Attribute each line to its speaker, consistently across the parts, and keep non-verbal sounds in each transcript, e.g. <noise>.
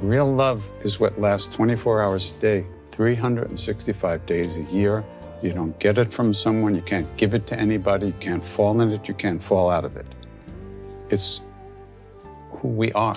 Speaker 1: Real love is what lasts 24 hours a day, 365 days a year. You don't get it from someone, you can't give it to anybody, you can't fall in it, you can't fall out of it. It's who we are.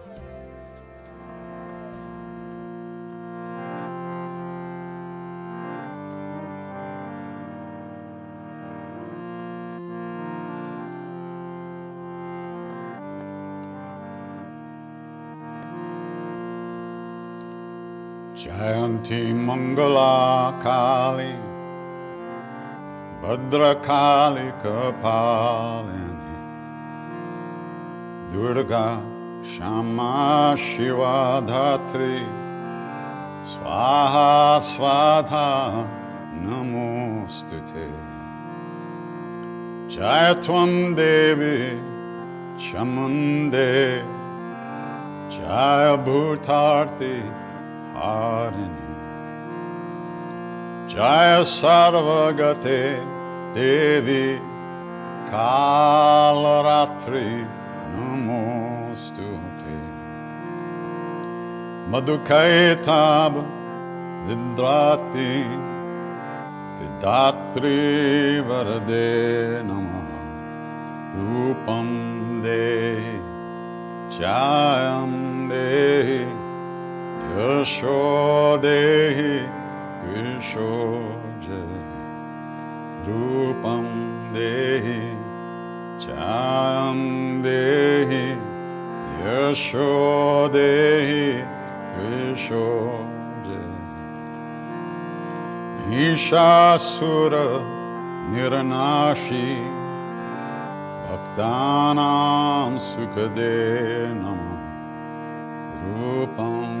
Speaker 1: Jayanti Mangala Kali Bhadrakali Kapalini Durga Shama Shiva Dhatri Swaha Swadha Namostute Jayatvam Devi Chamunde Jaya Bhutarti Harini Jaya Sarvagate Devi Kalaratri Namostute Madhukaitab Vidrati Vidatri Varade Namah Rupam Dehi Jayam Dehi Yashodehi Krishoje Rupam Dehi Cham Dehi Yashodehi Krishoje Ishasura Niranashi Bhaktanam Sukade Namah Rupam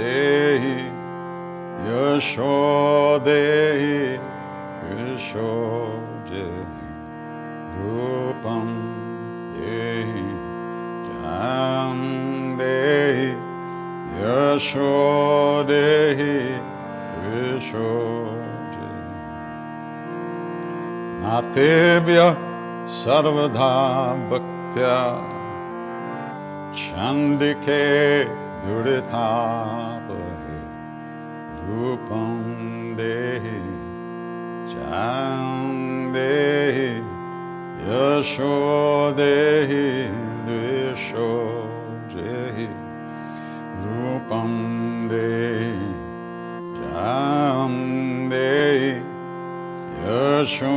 Speaker 1: Dehi यशोदेहि द्विषोजेहि रूपं देहि जां देहि यशोदेहि द्विषोजेहि धिसौभाग्यम् आरोग्यं देहि ते व्य सर्वधा भक्त्या। छन्दिके दृढतापहे रूपं देहि च देहि यशो देहि द्वेषो जेहि रूपं देहि च देहि यशो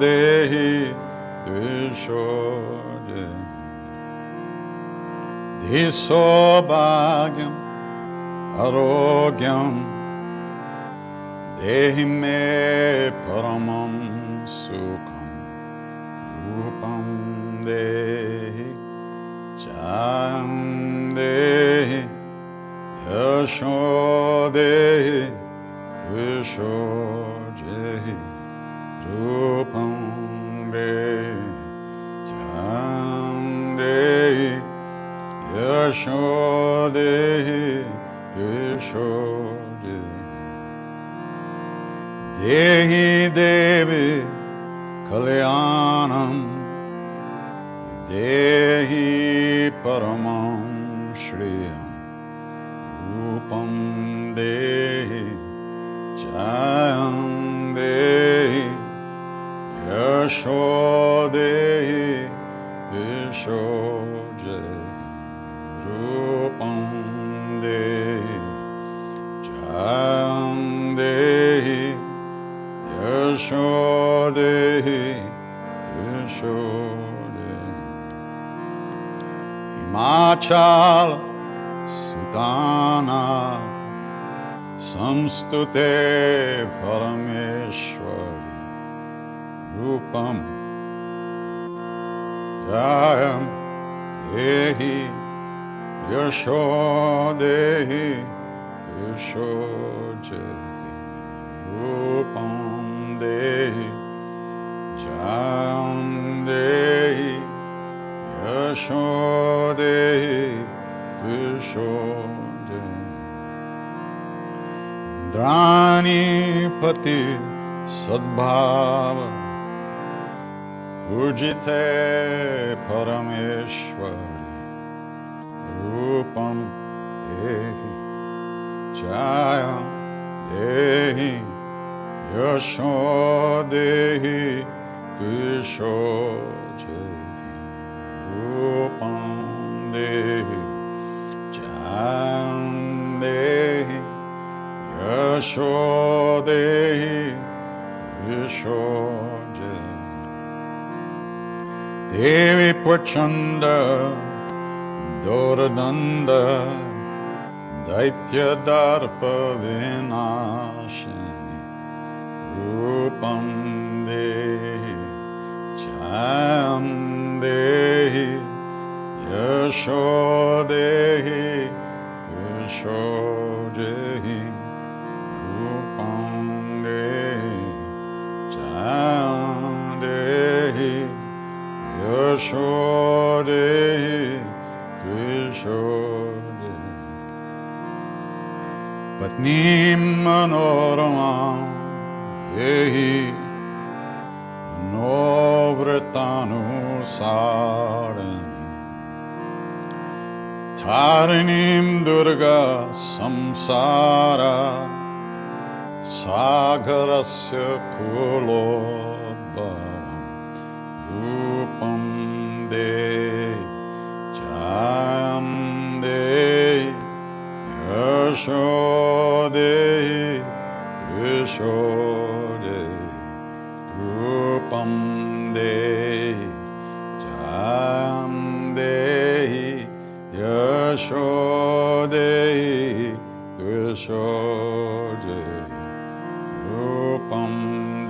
Speaker 1: देहि विशो देहि रूपं देहि चां देहि यशो देहि विशो 두팡베 참데이 여쇼데이 일쇼데 데히 데비 kalyanam. Dehi paramam. पूजिते परमेश्वरि देवी प्रचण्ड दोरदण्ड दैत्यदर्पविनाशिनि सागरस्य कुलोद्भवम् रूपं देहि चायं देहि यशो देहि दिशो देहि रूपं देहि चायं देहि यशो देहि दिशो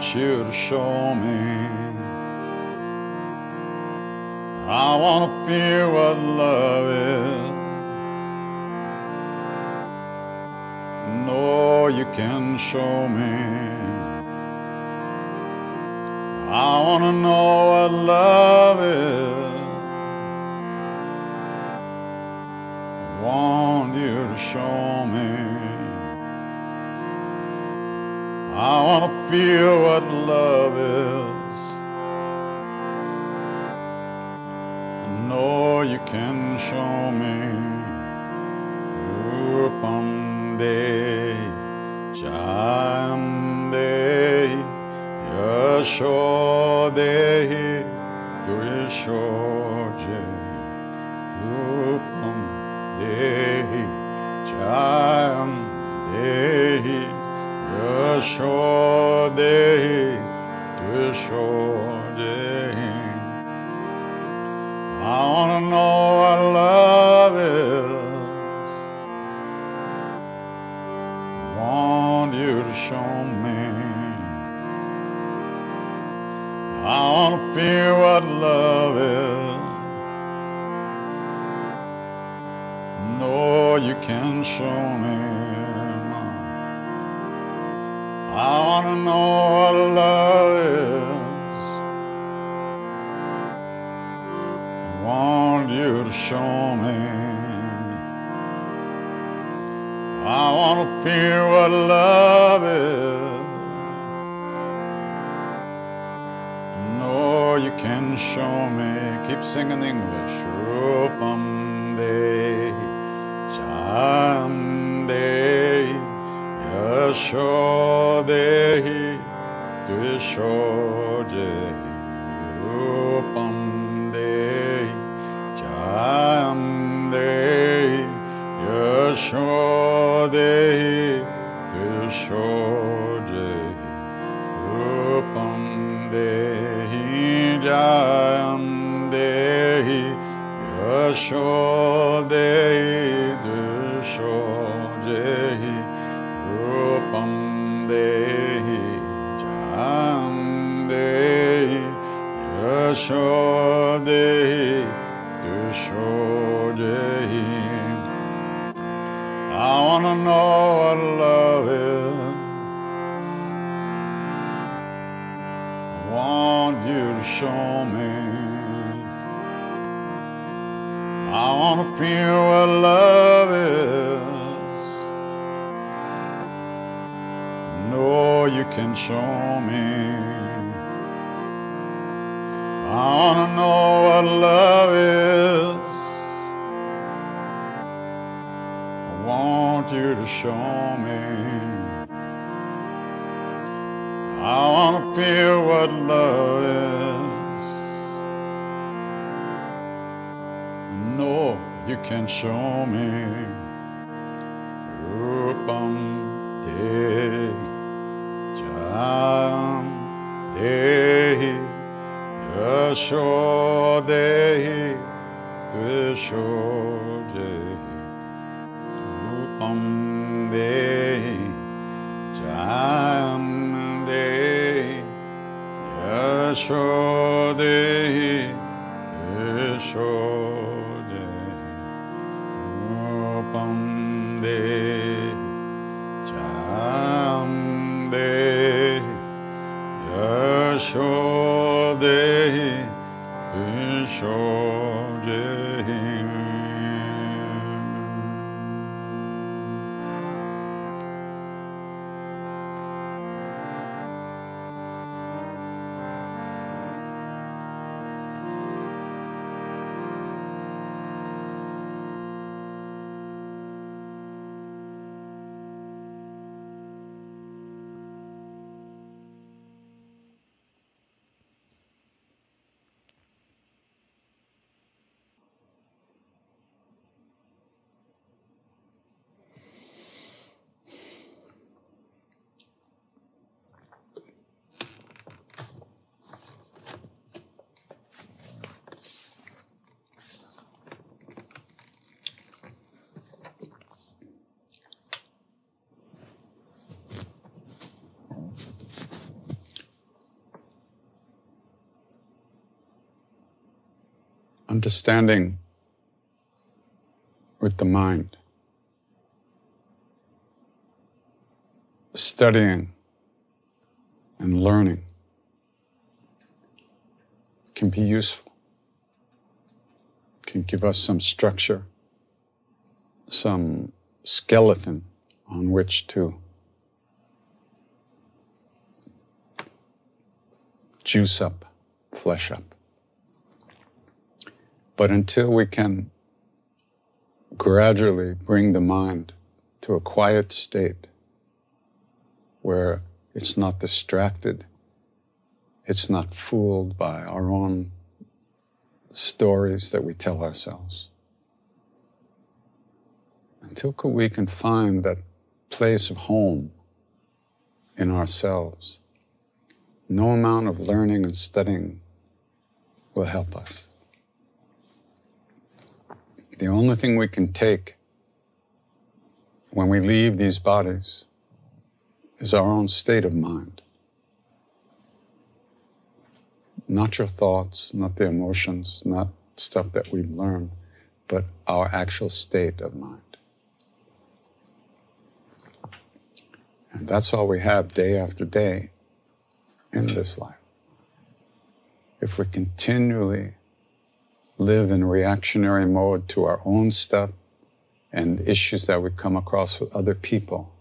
Speaker 1: want you to show me. I want to feel what love is. No, you can show me. I want to know what love is. you can show me. Keep singing English. Rupam De, Cham De, Yasho Dehi, Tuisho Dehi, Rupam De, Cham De, Yasho Dehi, Tuisho Asho Dei Dusho Rupam Dehi Jam Dehi Feel you alone. understanding with the mind, studying and learning
Speaker 2: can be useful, can give us some structure, some skeleton on which to juice up, flesh up. But until we can gradually bring the mind to a quiet state where it's not distracted, it's not fooled by our own stories that we tell ourselves. Until we can find that place of home in ourselves, no amount of learning and studying will help us. The only thing we can take when we leave these bodies is our own state of mind. Not your thoughts, not the emotions, not stuff that we've learned, but our actual state of mind. And that's all we have day after day in this life. If we continually live in reactionary mode to our own stuff and issues that we come across with other people,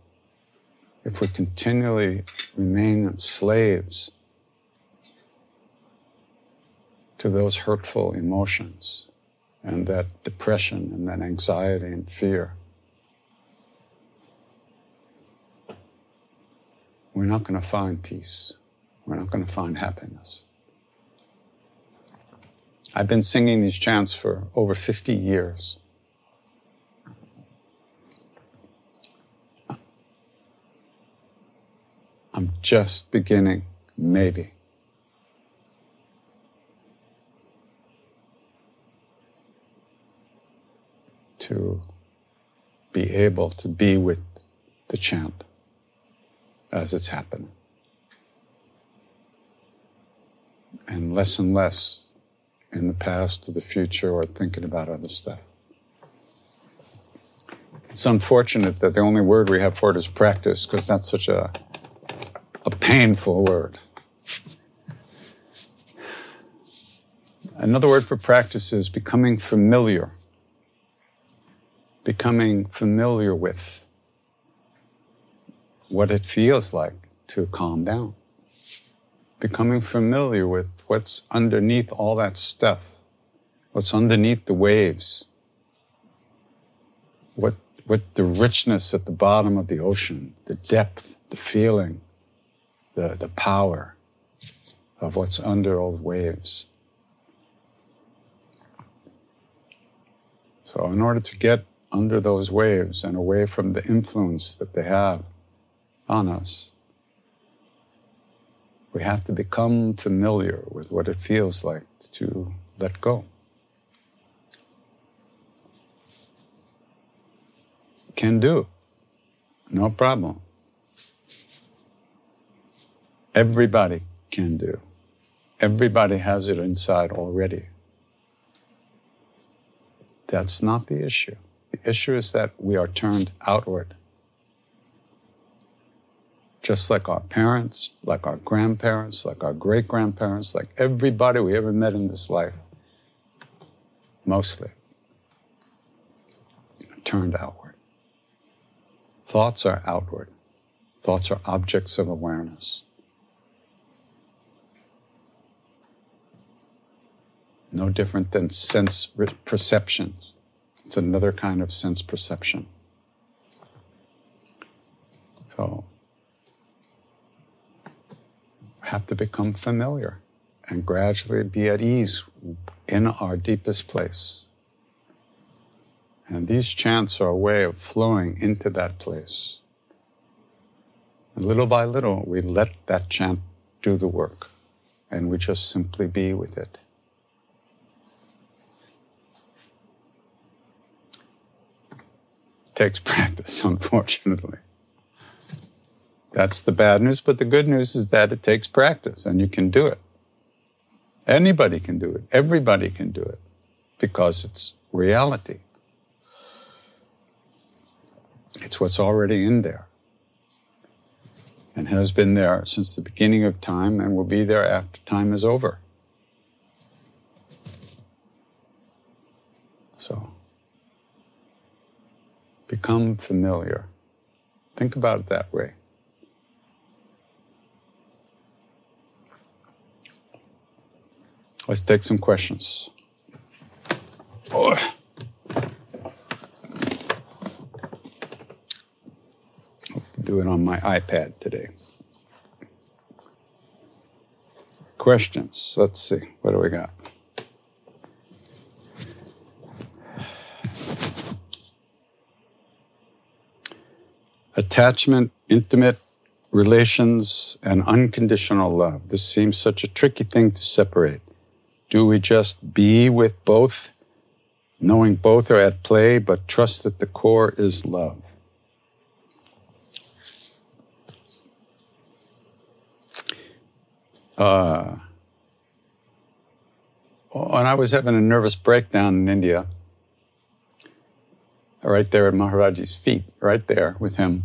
Speaker 2: if we continually remain slaves to those hurtful emotions and that depression and that anxiety and fear, we're not going to find peace. We're not going to find happiness. I've been singing these chants for over 50 years. I'm just beginning, maybe. To be able to be with the chant as it's happening. And less and less in the past or the future or thinking about other stuff. It's unfortunate that the only word we have for it is practice because that's such a, a painful word. Another word for practice is becoming familiar. Becoming familiar with what it feels like to calm down becoming familiar with what's underneath all that stuff, what's underneath the waves, what, what the richness at the bottom of the ocean, the depth, the feeling, the, the power of what's under all the waves. So, in order to get under those waves and away from the influence that they have on us, we have to become familiar with what it feels like to let go. Can do. No problem. Everybody can do. Everybody has it inside already. That's not the issue. The issue is that we are turned outward just like our parents, like our grandparents, like our great grandparents, like everybody we ever met in this life, mostly turned outward. Thoughts are outward, thoughts are objects of awareness. No different than sense perceptions. It's another kind of sense perception. So, have to become familiar and gradually be at ease in our deepest place. And these chants are a way of flowing into that place. And little by little, we let that chant do the work and we just simply be with it. Takes <laughs> practice, unfortunately. That's the bad news. But the good news is that it takes practice and you can do it. Anybody can do it. Everybody can do it because it's reality. It's what's already in there and has been there since the beginning of time and will be there after time is over. So become familiar. Think about it that way. Let's take some questions. Oh. I'll do it on my iPad today. Questions. Let's see. What do we got? Attachment, intimate relations, and unconditional love. This seems such a tricky thing to separate. Do we just be with both, knowing both are at play, but trust that the core is love? Uh, when I was having a nervous breakdown in India, right there at Maharaji's feet, right there with him.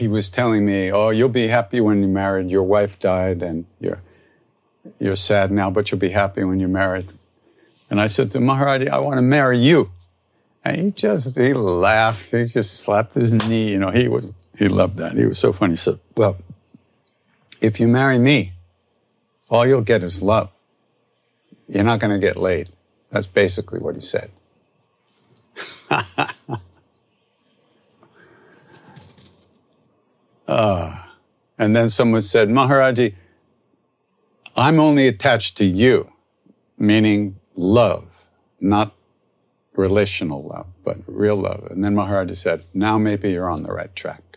Speaker 2: He was telling me, "Oh, you'll be happy when you're married. Your wife died, and you're you're sad now, but you'll be happy when you're married." And I said to Maharaji, "I want to marry you." And he just he laughed. He just slapped his knee. You know, he was he loved that. He was so funny. He said, "Well, if you marry me, all you'll get is love. You're not going to get laid. That's basically what he said. <laughs> uh, and then someone said, Maharaji, I'm only attached to you, meaning love, not relational love, but real love. And then Maharaji said, Now maybe you're on the right track.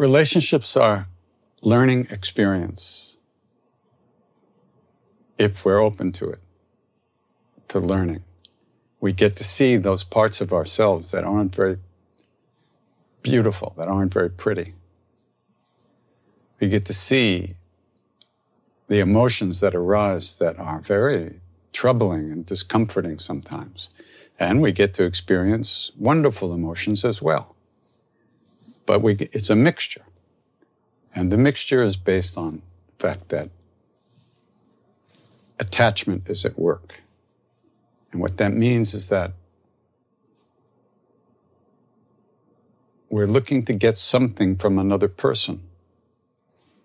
Speaker 2: relationships are learning experience if we're open to it, to learning. We get to see those parts of ourselves that aren't very beautiful, that aren't very pretty. We get to see the emotions that arise that are very troubling and discomforting sometimes. And we get to experience wonderful emotions as well but we, it's a mixture. And the mixture is based on the fact that attachment is at work. And what that means is that we're looking to get something from another person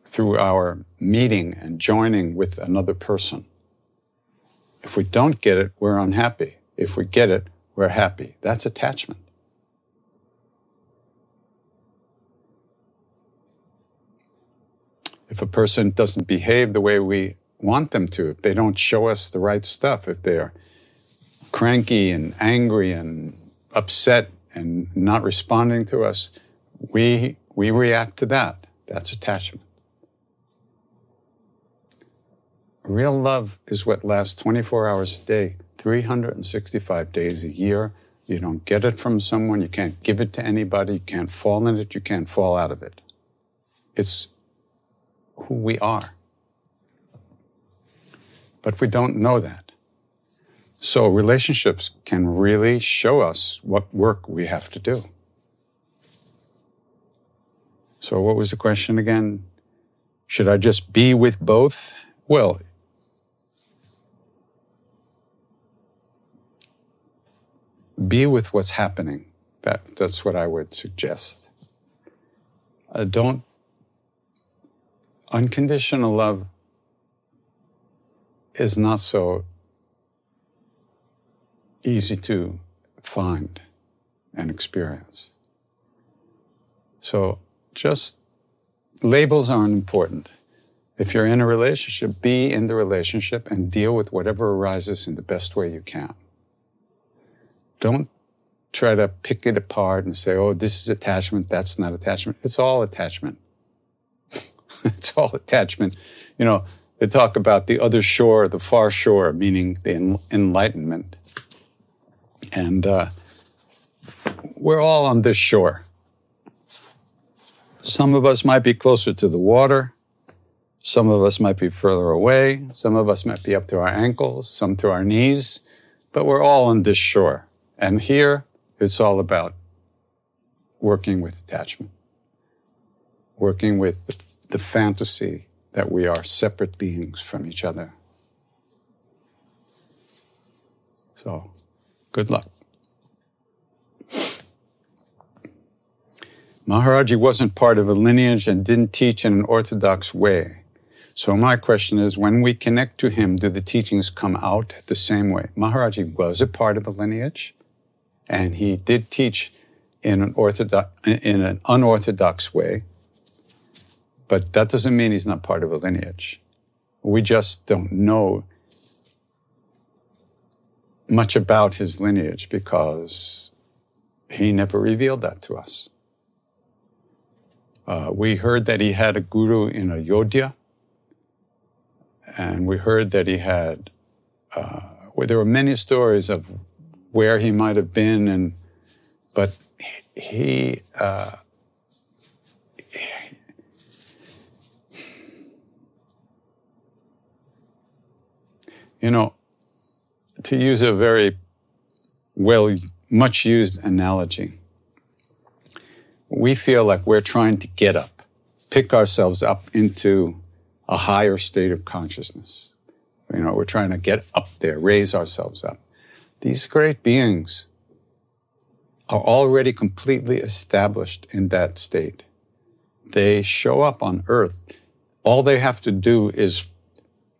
Speaker 2: through our meeting and joining with another person. If we don't get it, we're unhappy. If we get it, we're happy. That's attachment. if a person doesn't behave the way we want them to, if they don't show us the right stuff, if they're cranky and angry and upset and not responding to us, we, we react to that. That's attachment. Real love is what lasts 24 hours a day, 365 days a year. You don't get it from someone, you can't give it to anybody, you can't fall in it, you can't fall out of it. It's who we are. But we don't know that. So relationships can really show us what work we have to do. So, what was the question again? Should I just be with both? Well, be with what's happening. That, that's what I would suggest. Uh, don't unconditional love is not so easy to find and experience. So just labels aren't important. If you're in a relationship, be in the relationship and deal with whatever arises in the best way you can. Don't try to pick it apart and say, oh, this is attachment, that's not attachment. It's all attachment. <laughs> it's all attachment. You know, they talk about the other shore, the far shore, meaning the enlightenment. And uh, we're all on this shore. Some of us might be closer to the water. Some of us might be further away. Some of us might be up to our ankles, some to our knees. But we're all on this shore. And here, it's all about working with attachment, working with the, the fantasy that we are separate beings from each other. So, good luck. Maharaji wasn't part of a lineage and didn't teach in an orthodox way. So my question is, when we connect to him, do the teachings come out the same way? Maharaji was a part of a lineage, and he did teach in an orthodox, in an unorthodox way. But that doesn't mean he's not part of a lineage. We just don't know much about his lineage because he never revealed that to us. Uh, we heard that he had a guru in Ayodhya, and we heard that he had, uh, well, there were many stories of where he might have been, and but he, uh, you know, to use a very well, much used analogy, we feel like we're trying to get up, pick ourselves up into a higher state of consciousness. You know, we're trying to get up there, raise ourselves up. These great beings are already completely established in that state. They show up on earth. All they have to do is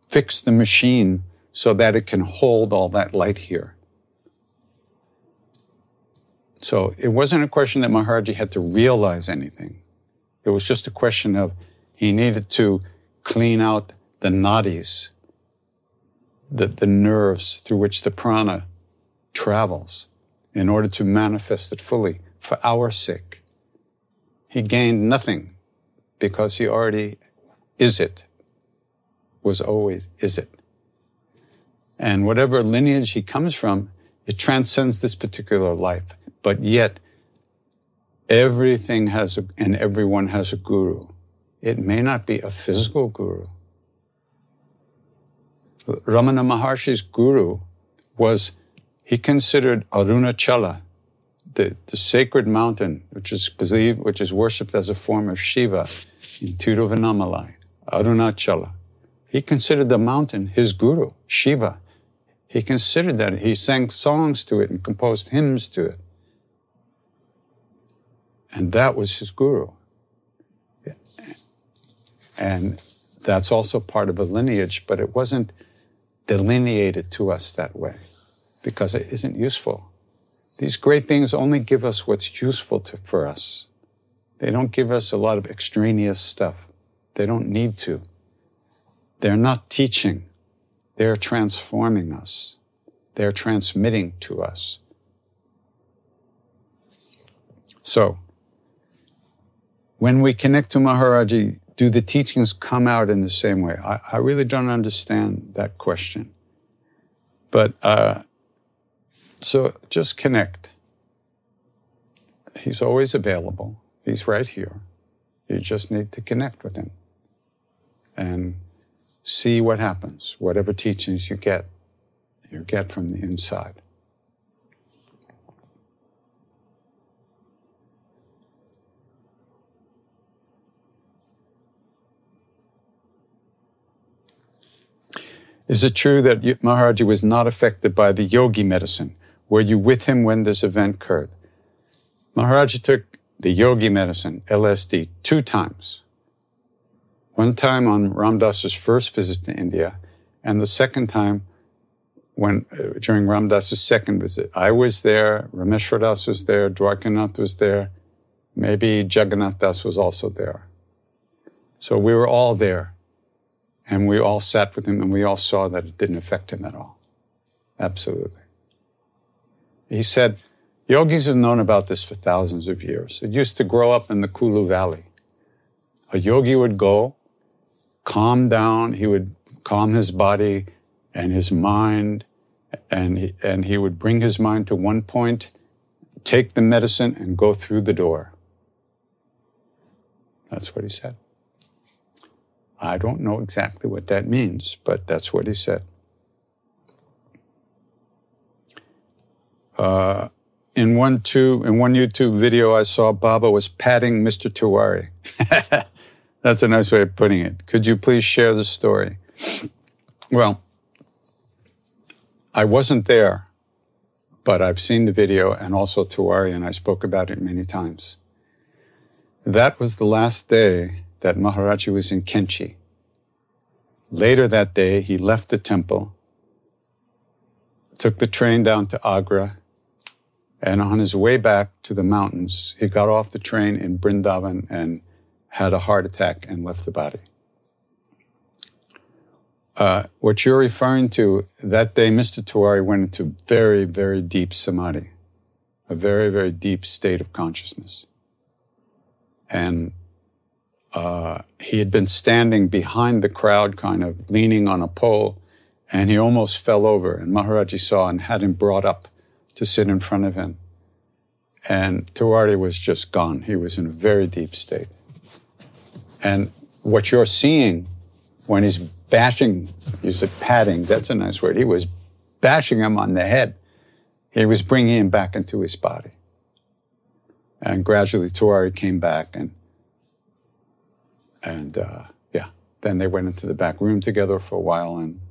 Speaker 2: fix the machine so that it can hold all that light here. So it wasn't a question that Maharaji had to realize anything. It was just a question of he needed to clean out the nadis, the, the nerves through which the prana travels in order to manifest it fully for our sake. He gained nothing because he already is it, was always is it. And whatever lineage he comes from, it transcends this particular life. But yet, everything has a, and everyone has a guru. It may not be a physical guru. Ramana Maharshi's guru was, he considered Arunachala, the, the sacred mountain, which is believed, which is worshipped as a form of Shiva in Tiruvannamalai, Arunachala. He considered the mountain his guru, Shiva. He considered that. He sang songs to it and composed hymns to it. And that was his guru. And that's also part of a lineage, but it wasn't delineated to us that way because it isn't useful. These great beings only give us what's useful to, for us. They don't give us a lot of extraneous stuff. They don't need to. They're not teaching. They're transforming us. They're transmitting to us. So, when we connect to Maharaji, do the teachings come out in the same way? I, I really don't understand that question. But uh, so just connect. He's always available. He's right here. You just need to connect with him and see what happens. Whatever teachings you get, you get from the inside. Is it true that Maharaji was not affected by the yogi medicine? Were you with him when this event occurred? Maharaji took the yogi medicine, LSD, two times. One time on Ram Dass's first visit to India, and the second time when uh, during Ram Dass's second visit. I was there, Rameshwar Das was there, Dwarkanath was there, maybe Jagannath Das was also there. So we were all there. And we all sat with him and we all saw that it didn't affect him at all. Absolutely. He said, yogis have known about this for thousands of years. It used to grow up in the Kulu Valley. A yogi would go, calm down, he would calm his body and his mind, and he, and he would bring his mind to one point, take the medicine, and go through the door. That's what he said. I don't know exactly what that means, but that's what he said. Uh, in one two in one YouTube video I saw Baba was patting Mr. Tiwari. <laughs> That's a nice way of putting it. Could you please share the story? Well, I wasn't there, but I've seen the video and also Tiwari and I spoke about it many times. That was the last day that Maharaji was in Kainchi. Later that day, he left the temple, took the train down to Agra, and on his way back to the mountains, he got off the train in Brindavan and had a heart attack and left the body. Uh, what you're referring to, that day, Mr. Tiwari went into very, very deep samadhi, a very, very deep state of consciousness. And uh, he had been standing behind the crowd, kind of leaning on a pole, and he almost fell over. And Maharaji saw and had him brought up to sit in front of him. And Tiwari was just gone. He was in a very deep state. And what you're seeing when he's bashing, you said patting, that's a nice word. He was bashing him on the head. He was bringing him back into his body. And gradually Tiwari came back and and uh, yeah, then they went into the back room together for a while. And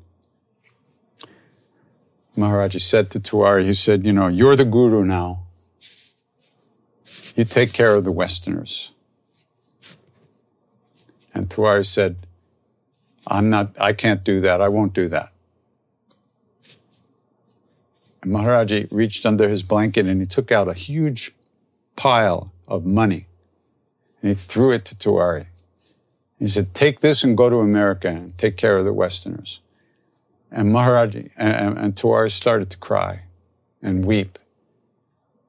Speaker 2: Maharaji said to Tiwari, he said, You know, you're the guru now. You take care of the Westerners. And Tiwari said, I'm not, I can't do that. I won't do that. And Maharaji reached under his blanket and he took out a huge pile of money and he threw it to Tiwari. He said, Take this and go to America and take care of the Westerners. And Maharaji and, and Tiwari started to cry and weep.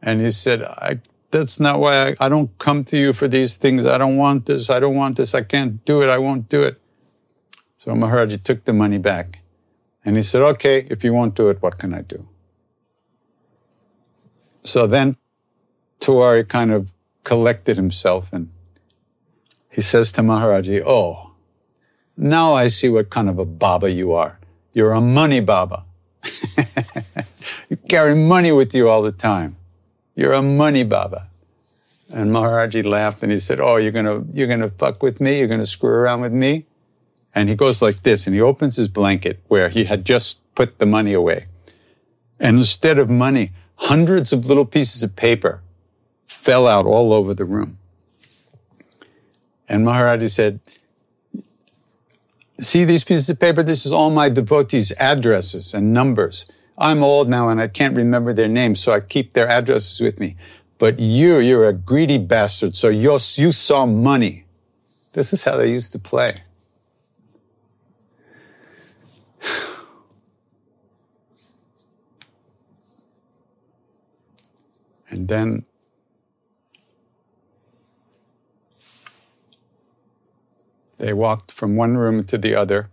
Speaker 2: And he said, I, That's not why I, I don't come to you for these things. I don't want this. I don't want this. I can't do it. I won't do it. So Maharaji took the money back and he said, Okay, if you won't do it, what can I do? So then Tiwari kind of collected himself and he says to Maharaji, Oh, now I see what kind of a Baba you are. You're a money Baba. <laughs> you carry money with you all the time. You're a money Baba. And Maharaji laughed and he said, Oh, you're gonna, you're gonna fuck with me? You're gonna screw around with me? And he goes like this and he opens his blanket where he had just put the money away. And instead of money, hundreds of little pieces of paper fell out all over the room. And Maharaji said, See these pieces of paper? This is all my devotees' addresses and numbers. I'm old now and I can't remember their names, so I keep their addresses with me. But you, you're a greedy bastard, so you you saw money. This is how they used to play. <sighs> And then They walked from one room to the other.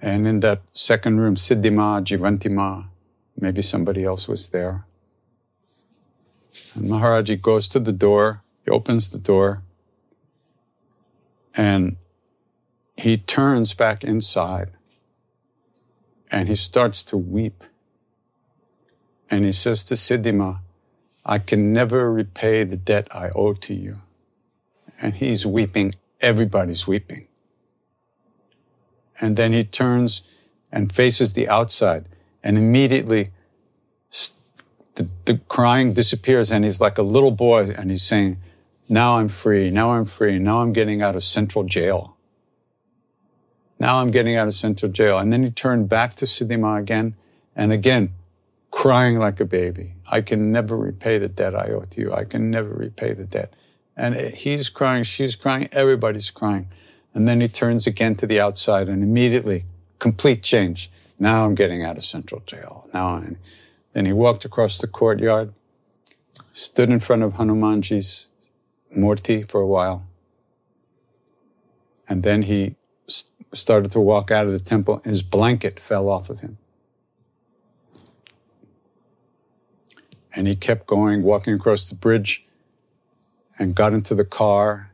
Speaker 2: And in that second room, Siddhima, Jivantima, maybe somebody else was there. And Maharaji goes to the door, he opens the door, and he turns back inside and he starts to weep. And he says to Siddhima, I can never repay the debt I owe to you and he's weeping. Everybody's weeping. And then he turns and faces the outside, and immediately the, the crying disappears, and he's like a little boy, and he's saying, Now I'm free, now I'm free, now I'm getting out of central jail. Now I'm getting out of central jail. And then he turned back to Siddhima again, and again, crying like a baby. I can never repay the debt I owe to you. I can never repay the debt. And eh, he's crying, she's crying, everybody's crying. And then he turns again to the outside and immediately, complete change. Now I'm getting out of central jail. Now I'm. Then he walked across the courtyard, stood in front of Hanumanji's murti for a while. And then he started to walk out of the temple. His blanket fell off of him. And he kept going, walking across the bridge and got into the car.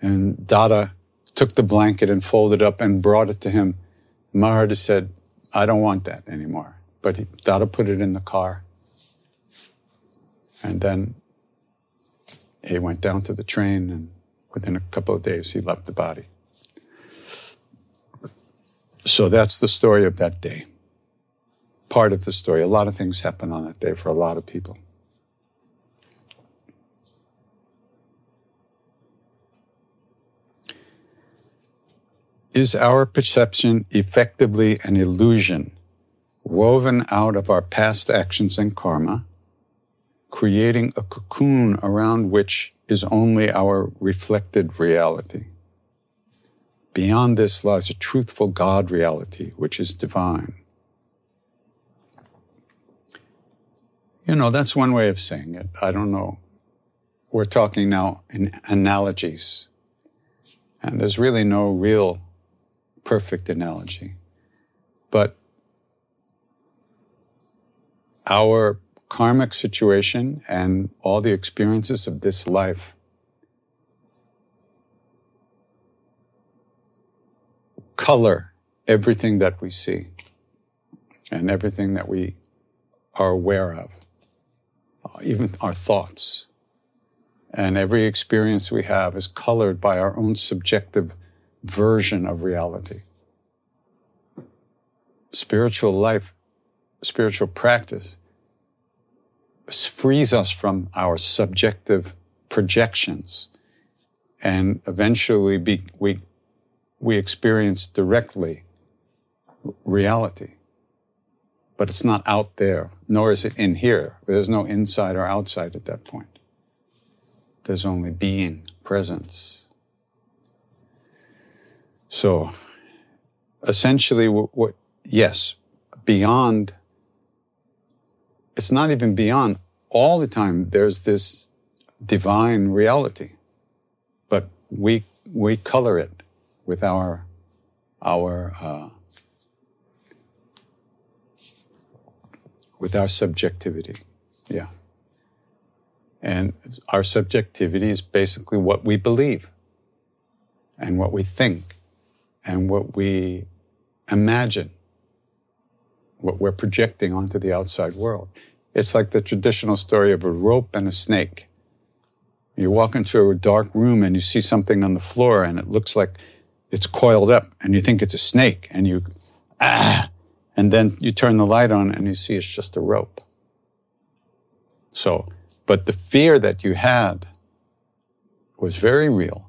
Speaker 2: And Dada took the blanket and folded up and brought it to him. Maharaji said, I don't want that anymore. But he, Dada put it in the car. And then he went down to the train, and within a couple of days, he left the body. So that's the story of that day. Part of the story. A lot of things happen on that day for a lot of people. Is our perception effectively an illusion woven out of our past actions and karma, creating a cocoon around which is only our reflected reality? Beyond this lies a truthful God reality, which is divine. You know, that's one way of saying it. I don't know. We're talking now in analogies. And there's really no real perfect analogy. But our karmic situation and all the experiences of this life color everything that we see and everything that we are aware of, even our thoughts. And every experience we have is colored by our own subjective version of reality. Spiritual life, spiritual practice frees us from our subjective projections and eventually be, we, we experience directly reality. But it's not out there, nor is it in here. There's no inside or outside at that point. There's only being, presence. So essentially, what, what, yes, beyond, it's not even beyond, all the time there's this divine reality, but we, we color it with our, our, uh, with our subjectivity. Yeah. And our subjectivity is basically what we believe and what we think and what we imagine, what we're projecting onto the outside world. It's like the traditional story of a rope and a snake. You walk into a dark room and you see something on the floor and it looks like it's coiled up and you think it's a snake and you, ah, and then you turn the light on and you see it's just a rope. So, but the fear that you had was very real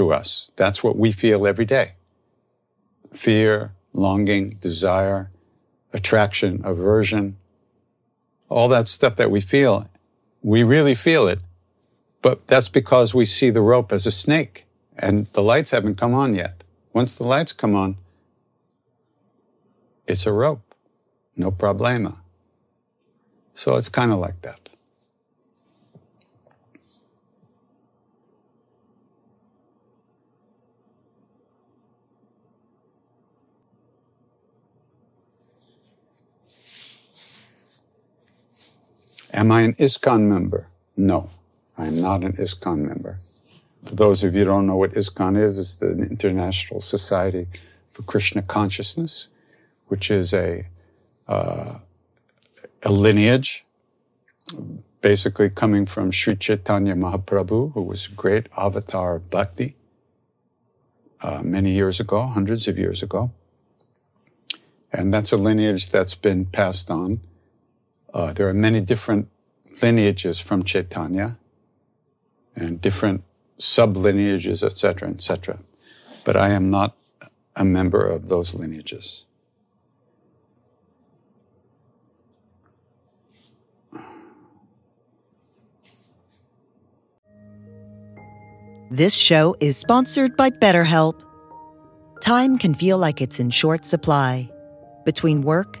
Speaker 2: to us. That's what we feel every day. Fear, longing, desire, attraction, aversion, all that stuff that we feel, we really feel it. But that's because we see the rope as a snake and the lights haven't come on yet. Once the lights come on, it's a rope. No problema. So it's kind of like that. Am I an ISKCON member? No, I'm not an ISKCON member. For those of you who don't know what ISKCON is, it's the International Society for Krishna Consciousness, which is a, uh, a lineage basically coming from Sri Chaitanya Mahaprabhu, who was a great avatar of bhakti uh, many years ago, hundreds of years ago. And that's a lineage that's been passed on uh, there are many different lineages from Chaitanya and different sub-lineages, etc., etc. But I am not a member of those lineages.
Speaker 3: This show is sponsored by BetterHelp. Time can feel like it's in short supply. Between work,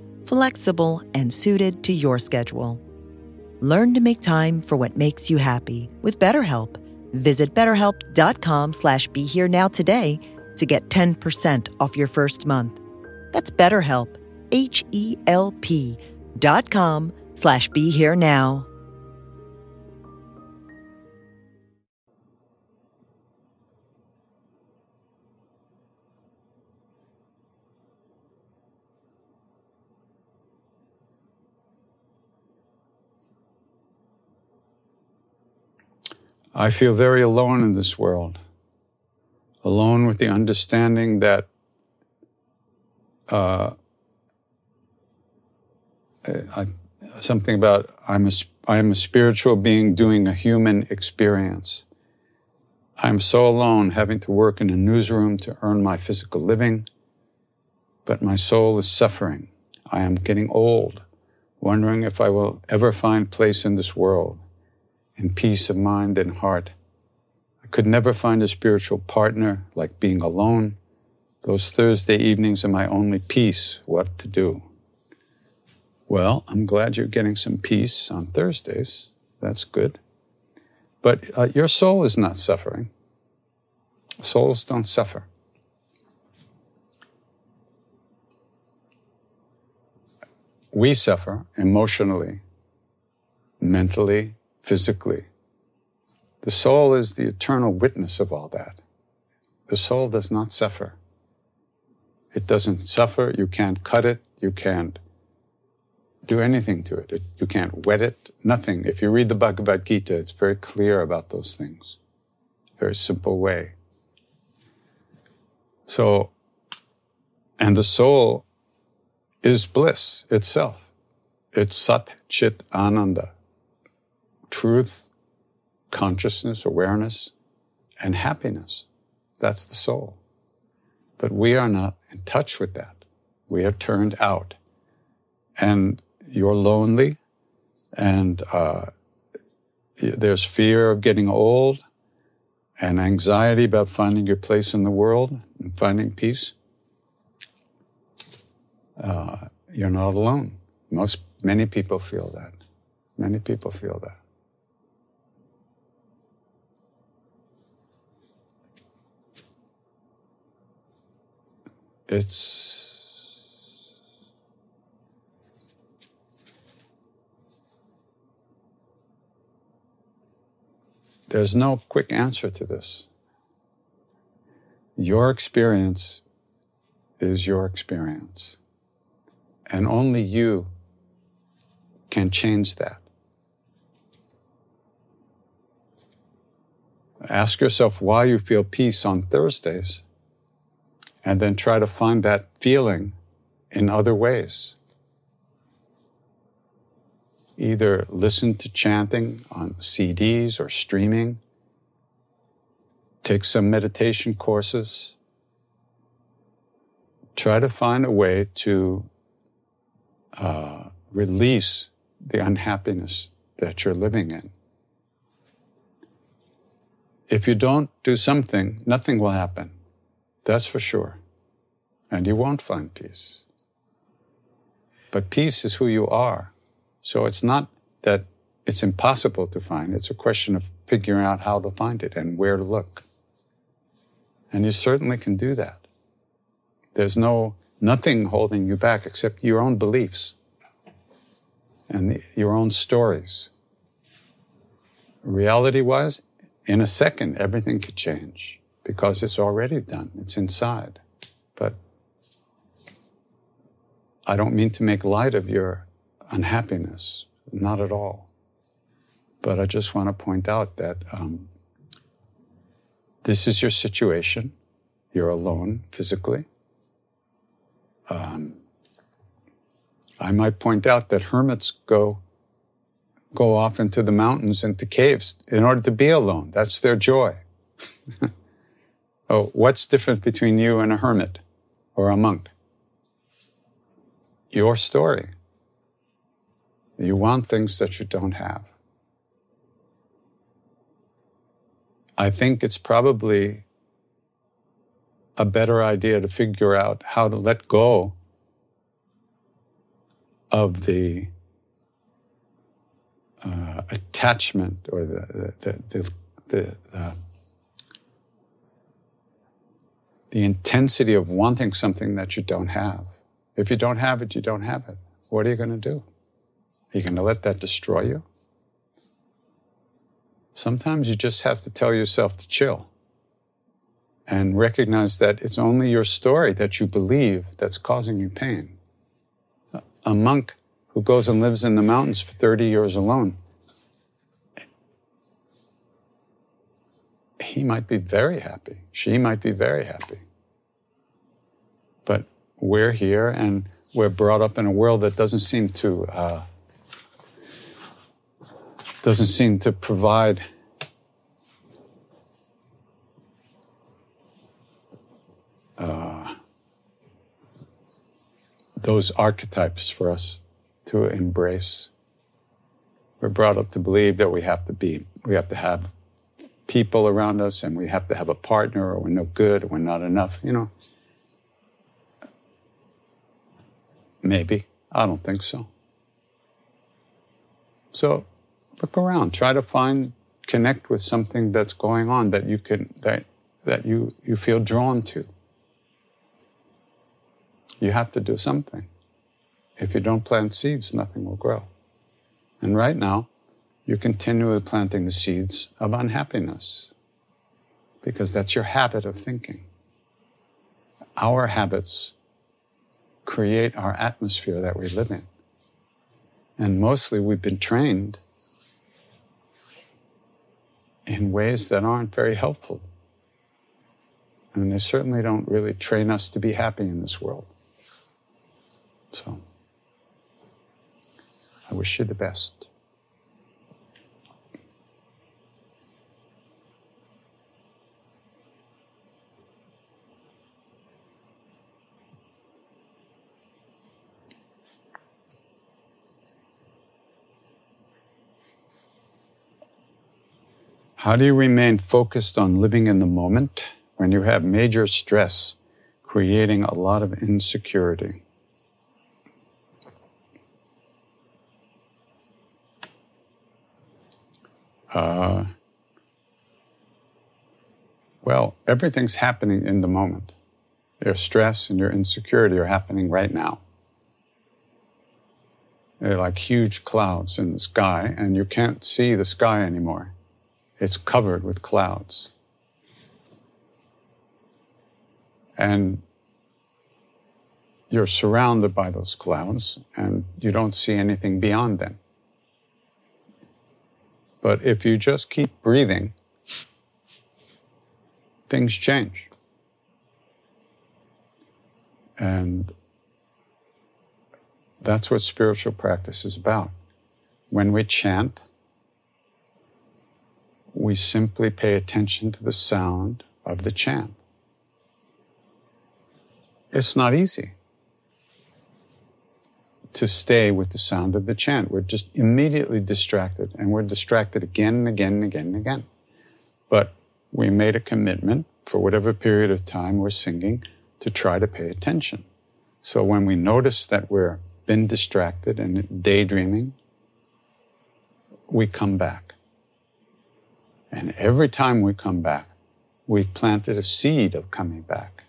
Speaker 3: flexible, and suited to your schedule. Learn to make time for what makes you happy with BetterHelp. Visit betterhelp.com slash be here now today to get 10% off your first month. That's BetterHelp, H-E-L-P dot com slash be here now.
Speaker 2: I feel very alone in this world, alone with the understanding that uh, I, something about I'm a, I am a spiritual being doing a human experience. I'm so alone having to work in a newsroom to earn my physical living, but my soul is suffering. I am getting old, wondering if I will ever find place in this world and peace of mind and heart. I could never find a spiritual partner like being alone. Those Thursday evenings are my only peace. What to do? Well, I'm glad you're getting some peace on Thursdays. That's good. But uh, your soul is not suffering. Souls don't suffer. We suffer emotionally, mentally, physically. The soul is the eternal witness of all that. The soul does not suffer. It doesn't suffer. You can't cut it. You can't do anything to it. it. You can't wet it. Nothing. If you read the Bhagavad Gita, it's very clear about those things. Very simple way. So, and the soul is bliss itself. It's Sat Chit Ananda truth, consciousness, awareness, and happiness. That's the soul. But we are not in touch with that. We have turned out. And you're lonely, and uh, there's fear of getting old, and anxiety about finding your place in the world and finding peace. Uh, you're not alone. Most, many people feel that. Many people feel that. It's there's no quick answer to this. Your experience is your experience. And only you can change that. Ask yourself why you feel peace on Thursdays and then try to find that feeling in other ways. Either listen to chanting on CDs or streaming, take some meditation courses. Try to find a way to uh, release the unhappiness that you're living in. If you don't do something, nothing will happen. That's for sure. And you won't find peace. But peace is who you are. So it's not that it's impossible to find. It's a question of figuring out how to find it and where to look. And you certainly can do that. There's no, nothing holding you back except your own beliefs and the, your own stories. Reality wise, in a second, everything could change because it's already done. It's inside. But I don't mean to make light of your unhappiness, not at all. But I just want to point out that um, this is your situation. You're alone physically. Um, I might point out that hermits go go off into the mountains, into caves, in order to be alone. That's their joy. <laughs> Oh, what's different between you and a hermit or a monk? Your story. You want things that you don't have. I think it's probably a better idea to figure out how to let go of the uh, attachment or the, the, the, the, the, the intensity of wanting something that you don't have. If you don't have it, you don't have it. What are you going to do? Are you going to let that destroy you? Sometimes you just have to tell yourself to chill and recognize that it's only your story that you believe that's causing you pain. A monk who goes and lives in the mountains for 30 years alone, he might be very happy. She might be very happy. But we're here and we're brought up in a world that doesn't seem to uh, doesn't seem to provide uh, those archetypes for us to embrace. We're brought up to believe that we have to be, we have to have people around us and we have to have a partner or we're no good or we're not enough, you know. Maybe. I don't think so. So look around, try to find, connect with something that's going on that you can, that, that you, you feel drawn to. You have to do something. If you don't plant seeds, nothing will grow. And right now, you're continually planting the seeds of unhappiness because that's your habit of thinking. Our habits create our atmosphere that we live in. And mostly we've been trained in ways that aren't very helpful. And they certainly don't really train us to be happy in this world. So. I wish you the best. How do you remain focused on living in the moment when you have major stress creating a lot of insecurity? Uh, well, everything's happening in the moment. Your stress and your insecurity are happening right now. They're like huge clouds in the sky, and you can't see the sky anymore. It's covered with clouds. And you're surrounded by those clouds, and you don't see anything beyond them. But if you just keep breathing, things change. And that's what spiritual practice is about. When we chant, we simply pay attention to the sound of the chant. It's not easy to stay with the sound of the chant. We're just immediately distracted, and we're distracted again and again and again and again. But we made a commitment for whatever period of time we're singing to try to pay attention. So when we notice that we're been distracted and daydreaming, we come back. And every time we come back, we've planted a seed of coming back.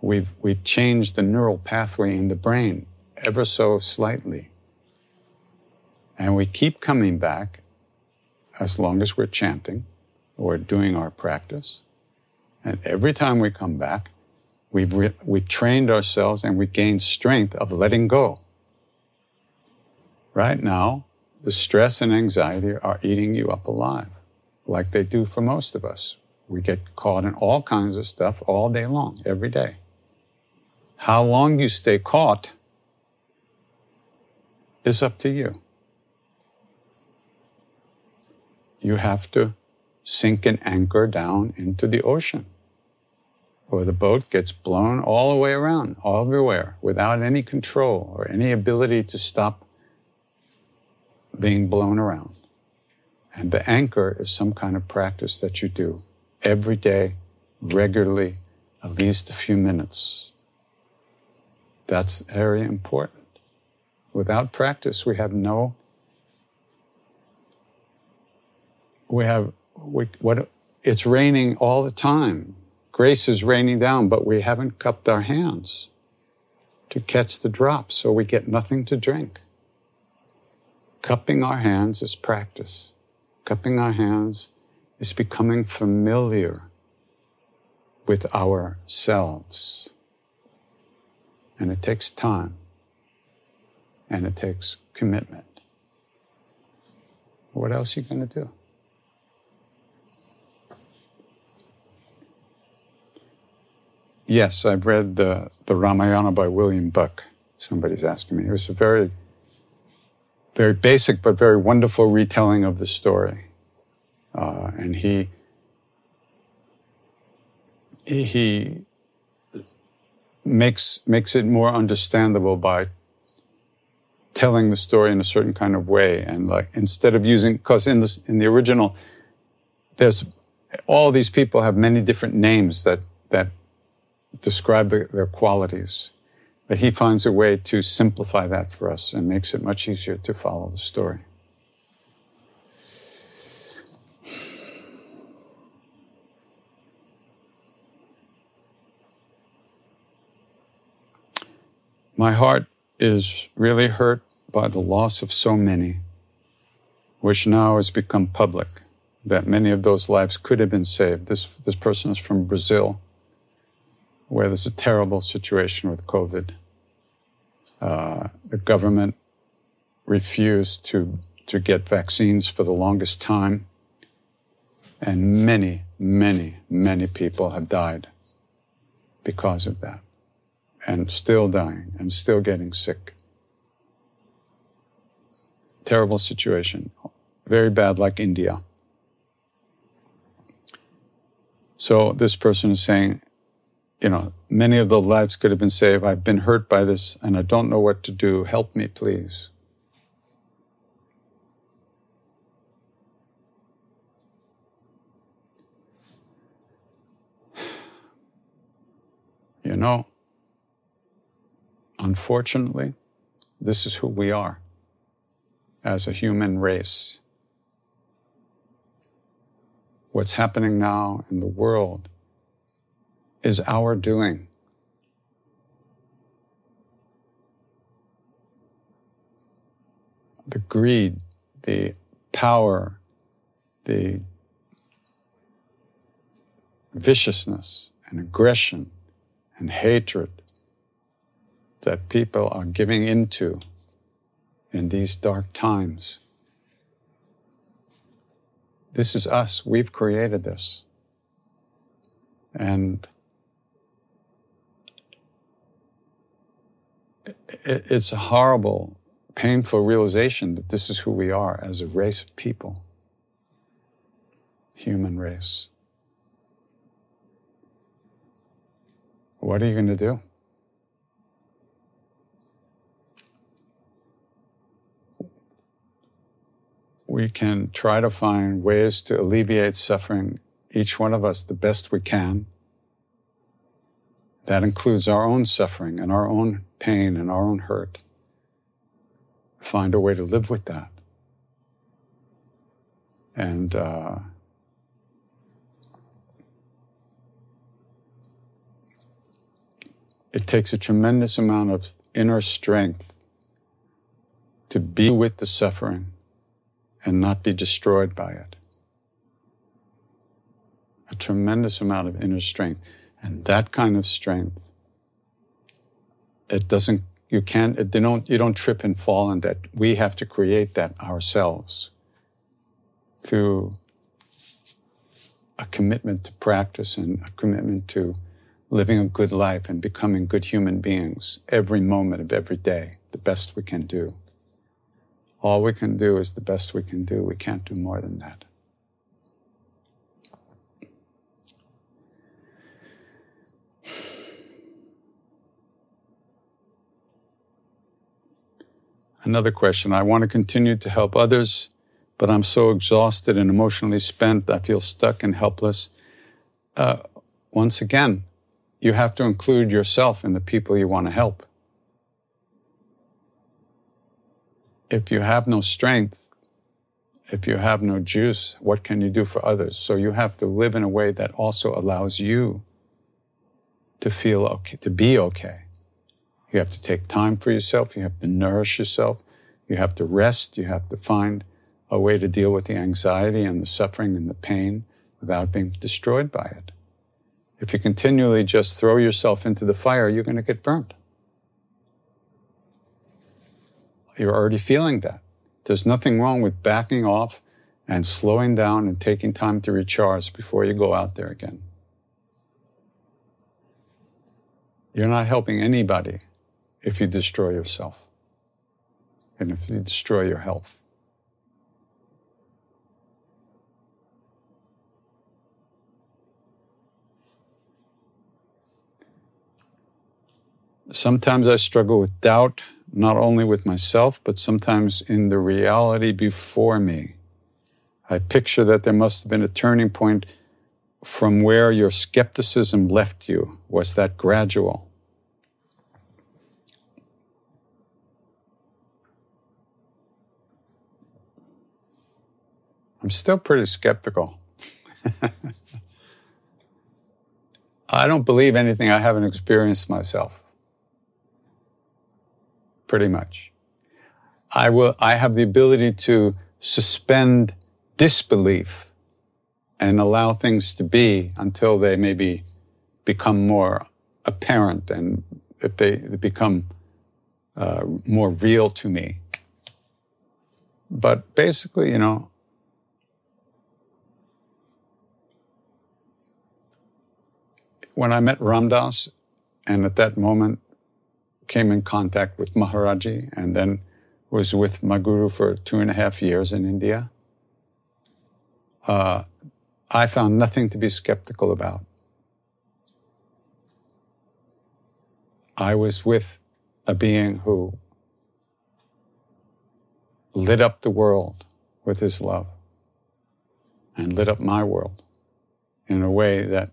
Speaker 2: We've, we've changed the neural pathway in the brain ever so slightly. And we keep coming back as long as we're chanting or doing our practice. And every time we come back, we've, re- we trained ourselves and we gained strength of letting go. Right now, the stress and anxiety are eating you up alive, like they do for most of us. We get caught in all kinds of stuff all day long, every day. How long you stay caught is up to you. You have to sink an anchor down into the ocean, or the boat gets blown all the way around, all everywhere, without any control or any ability to stop being blown around. And the anchor is some kind of practice that you do every day, regularly, at least a few minutes. That's very important. Without practice, we have no we have we, what it's raining all the time. Grace is raining down, but we haven't cupped our hands to catch the drops, so we get nothing to drink. Cupping our hands is practice. Cupping our hands is becoming familiar with ourselves. And it takes time and it takes commitment. What else are you going to do? Yes, I've read the, the Ramayana by William Buck. Somebody's asking me. It was a very, very basic but very wonderful retelling of the story. Uh, and he, he makes, makes it more understandable by telling the story in a certain kind of way. And like, instead of using, because in, in the original, there's all these people have many different names that, that describe the, their qualities. But he finds a way to simplify that for us and makes it much easier to follow the story. My heart is really hurt by the loss of so many, which now has become public, that many of those lives could have been saved. This, this person is from Brazil where there's a terrible situation with COVID. Uh, the government refused to, to get vaccines for the longest time, and many, many, many people have died because of that, and still dying, and still getting sick. Terrible situation, very bad, like India. So this person is saying, you know, many of the lives could have been saved. I've been hurt by this and I don't know what to do. Help me, please. You know, unfortunately, this is who we are as a human race. What's happening now in the world is our doing. The greed, the power, the viciousness and aggression and hatred that people are giving into in these dark times. This is us. We've created this. And it's a horrible, painful realization that this is who we are as a race of people, human race. What are you going to do? We can try to find ways to alleviate suffering, each one of us, the best we can. That includes our own suffering and our own pain and our own hurt. Find a way to live with that. And uh, it takes a tremendous amount of inner strength to be with the suffering and not be destroyed by it. A tremendous amount of inner strength. And that kind of strength it doesn't you can't they don't you don't trip and fall in that. We have to create that ourselves through a commitment to practice and a commitment to living a good life and becoming good human beings every moment of every day the best we can do. All we can do is the best we can do. We can't do more than that Another question I want to continue to help others, but I'm so exhausted and emotionally spent, I feel stuck and helpless. Uh, once again, you have to include yourself in the people you want to help. If you have no strength if you have no juice, what can you do for others? So you have to live in a way that also allows you to feel okay, to be okay. You have to take time for yourself. You have to nourish yourself. You have to rest. You have to find a way to deal with the anxiety and the suffering and the pain without being destroyed by it. If you continually just throw yourself into the fire, you're going to get burnt. You're already feeling that. There's nothing wrong with backing off and slowing down and taking time to recharge before you go out there again. You're not helping anybody if you destroy yourself and if you destroy your health. Sometimes I struggle with doubt, not only with myself, but sometimes in the reality before me. I picture that there must have been a turning point from where your skepticism left you. Was that gradual? I'm still pretty skeptical. I don't believe anything I haven't experienced myself. Pretty much. I will, I have the ability to suspend disbelief and allow things to be until they maybe become more apparent and if they, become uh, more real to me. But basically, you know, when I met Ram Dass and at that moment came in contact with Maharaji, and then was with my guru for two and a half years in India, uh, I found nothing to be skeptical about. I was with a being who lit up the world with his love and lit up my world in a way that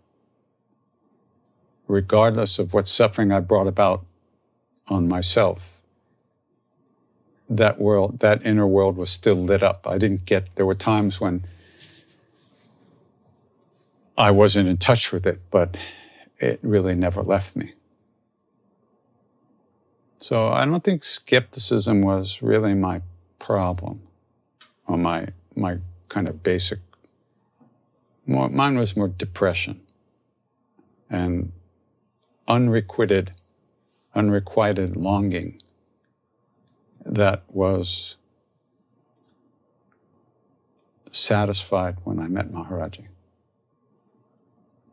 Speaker 2: regardless of what suffering I brought about on myself, that world, that inner world was still lit up. I didn't get, there were times when I wasn't in touch with it, but it really never left me. So I don't think skepticism was really my problem or my, my kind of basic, more, mine was more depression and unrequited, unrequited longing that was satisfied when I met Maharaji.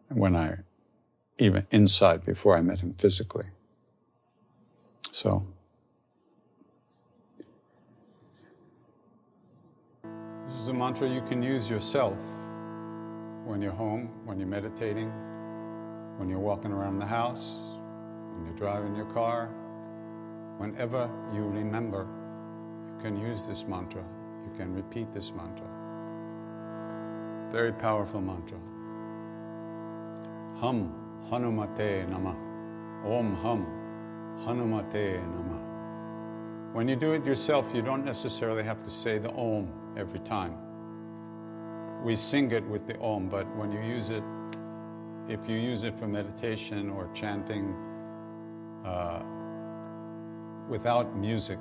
Speaker 2: When I, even inside before I met him physically. So, this is a mantra you can use yourself when you're home, when you're meditating, when you're walking around the house, when you're driving your car, whenever you remember, you can use this mantra. You can repeat this mantra. Very powerful mantra. Hum Hanumate Nama. Om Hum Hanumate Nama. When you do it yourself, you don't necessarily have to say the Om every time. We sing it with the Om, but when you use it if you use it for meditation or chanting uh, without music,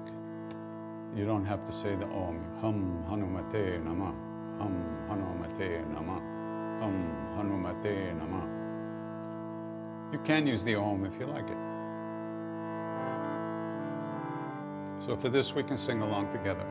Speaker 2: you don't have to say the Om. Hum Hanumate Nama. Hum Hanumate Nama. Hum Hanumate Nama. You can use the Om if you like it. So for this, we can sing along together.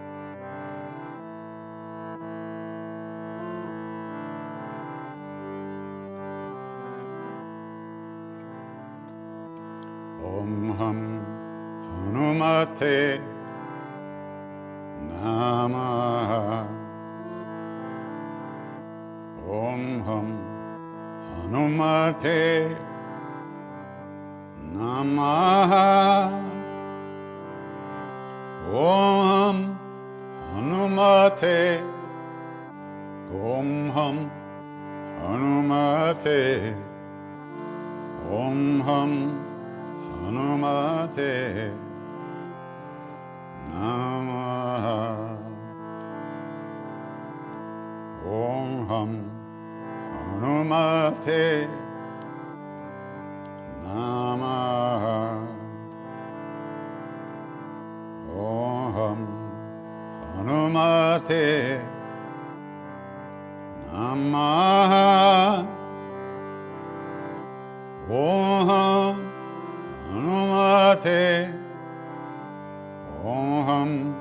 Speaker 2: Om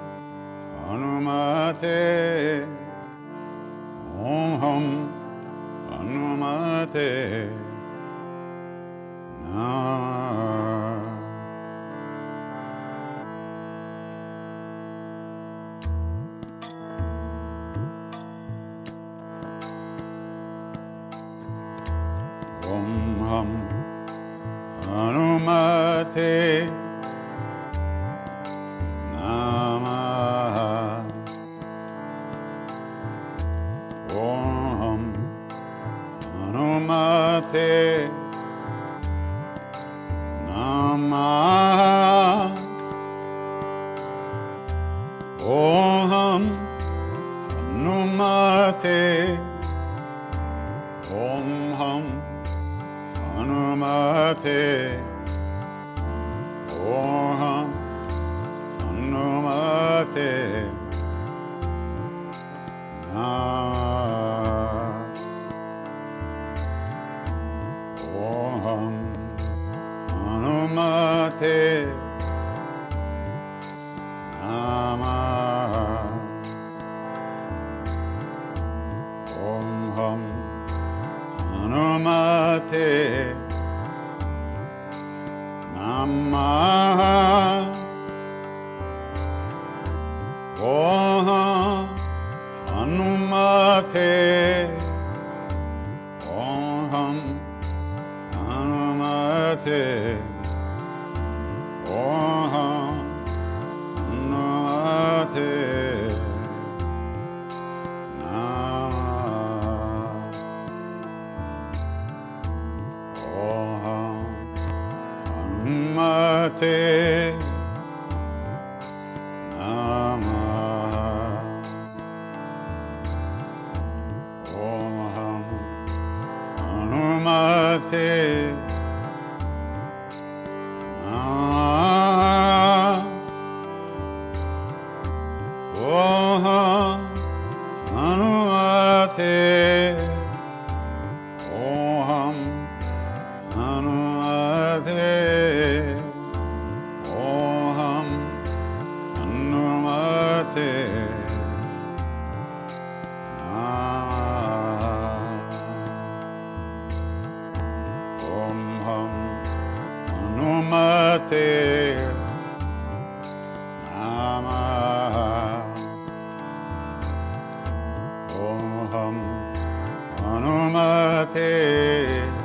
Speaker 2: Hanumate Om Hanumate
Speaker 1: Namah Hanumate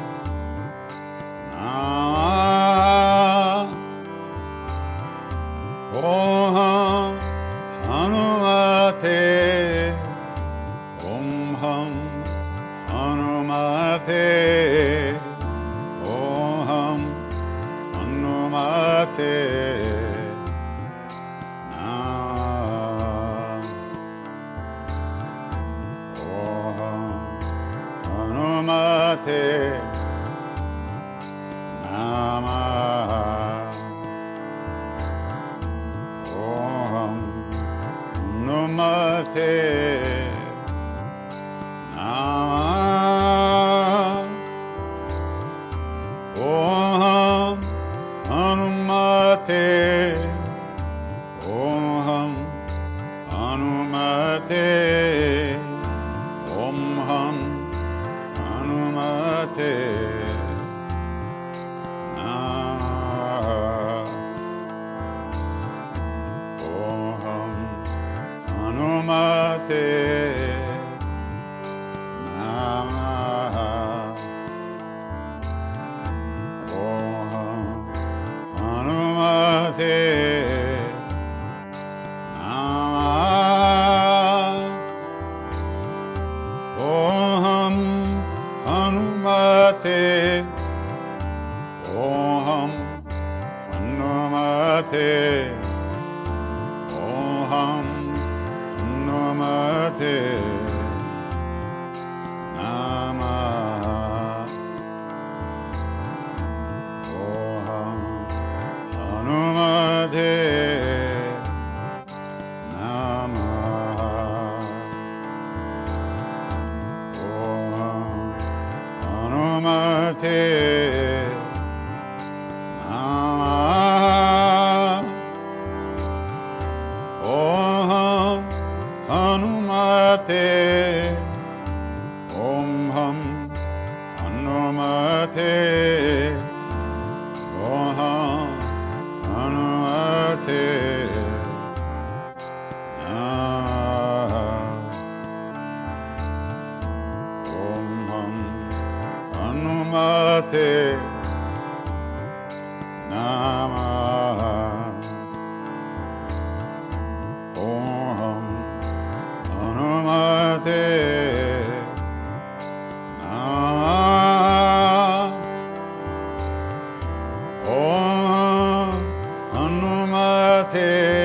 Speaker 1: Om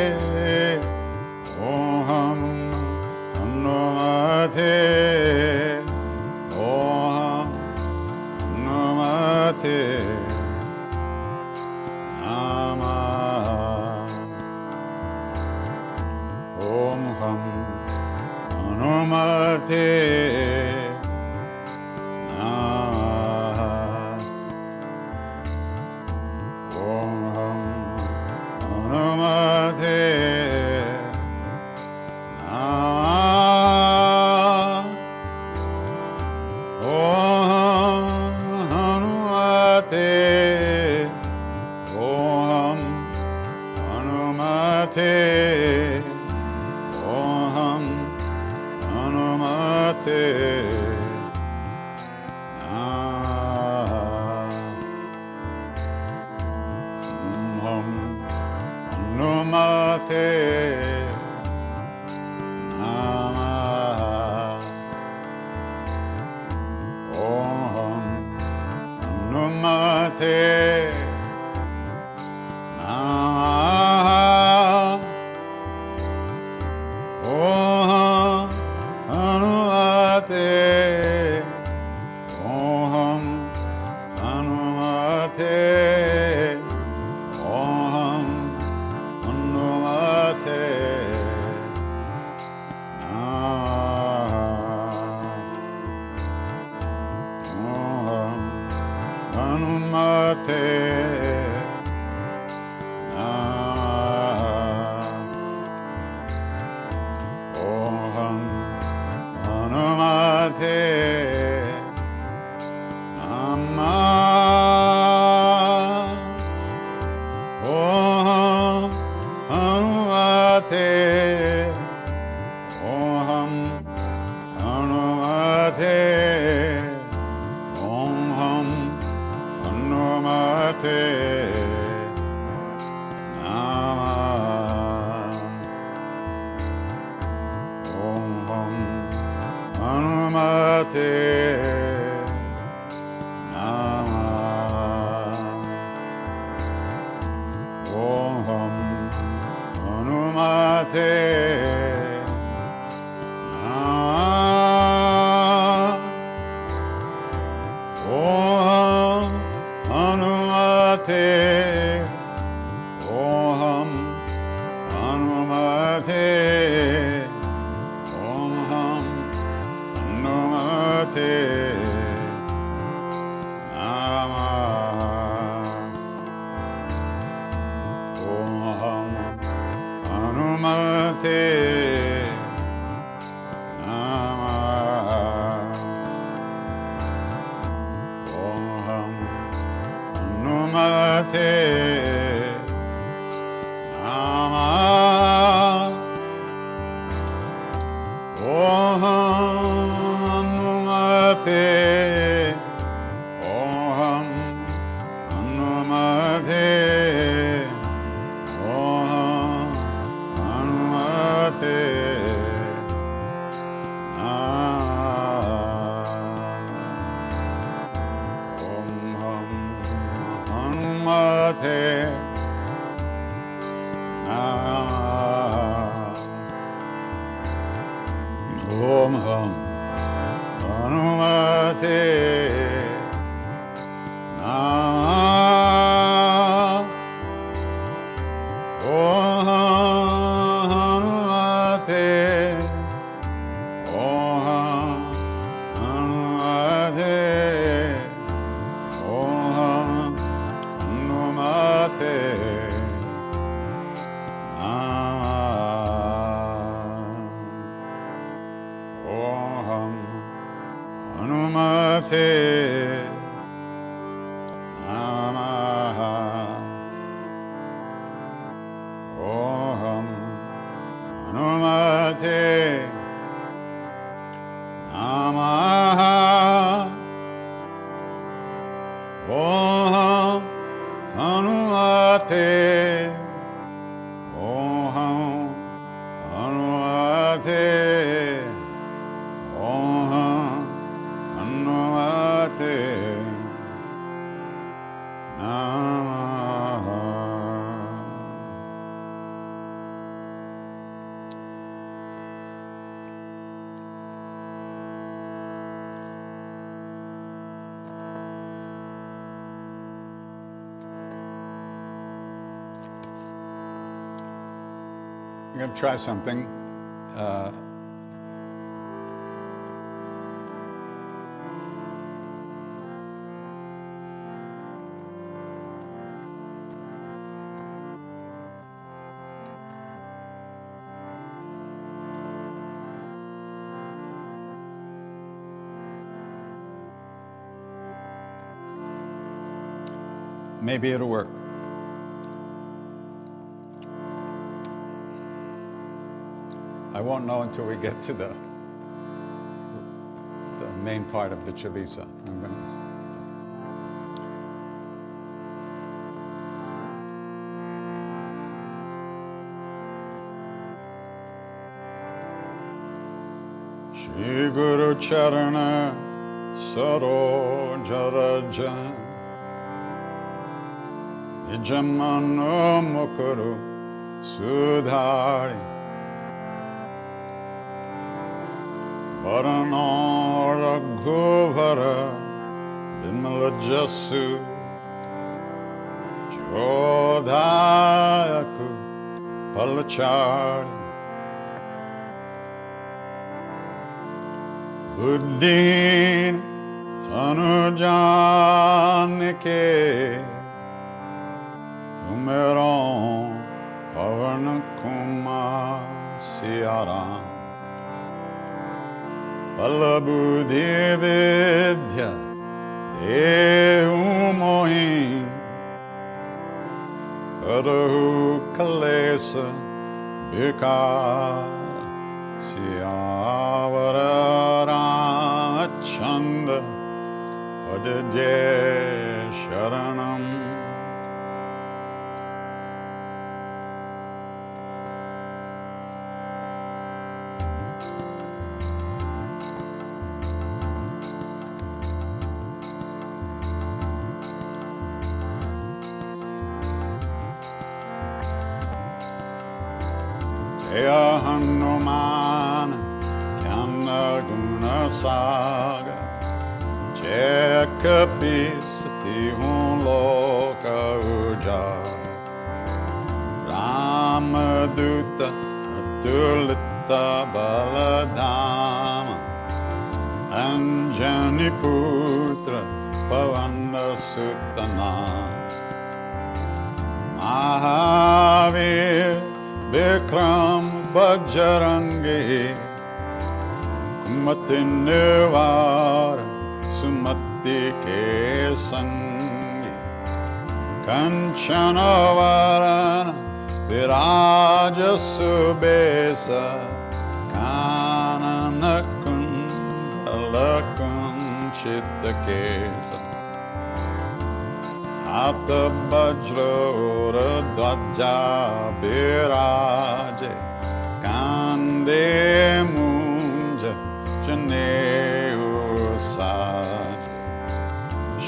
Speaker 2: try something. Uh, maybe it'll work. I won't know until we get to the the main part of the Chalisa. I'm gonna. Shri Guru Charana Saroja Raja Nijamano Mukuru Sudhari Varana Raghuvara Vimala Jasu Jodhayaku Palachari. Buddhin Tanujanike Umeron Pavan Kumar Siaram Balabuddhi Vidya Dehu Mohi Karahu Kalesa Vikar Siyavara Chanda Padje Sharanam Jaya Kapisati Hun um Loka Ujara Ramaduta Atulita Baladama. Anjani Putra Pavana Sutana. Mahavir Bikram Bajrangi. Kumati Nivar Kanchanavaran Virajasubesa Kananakuntalakun हाथ वज्र और ध्वजा विराजे कांदे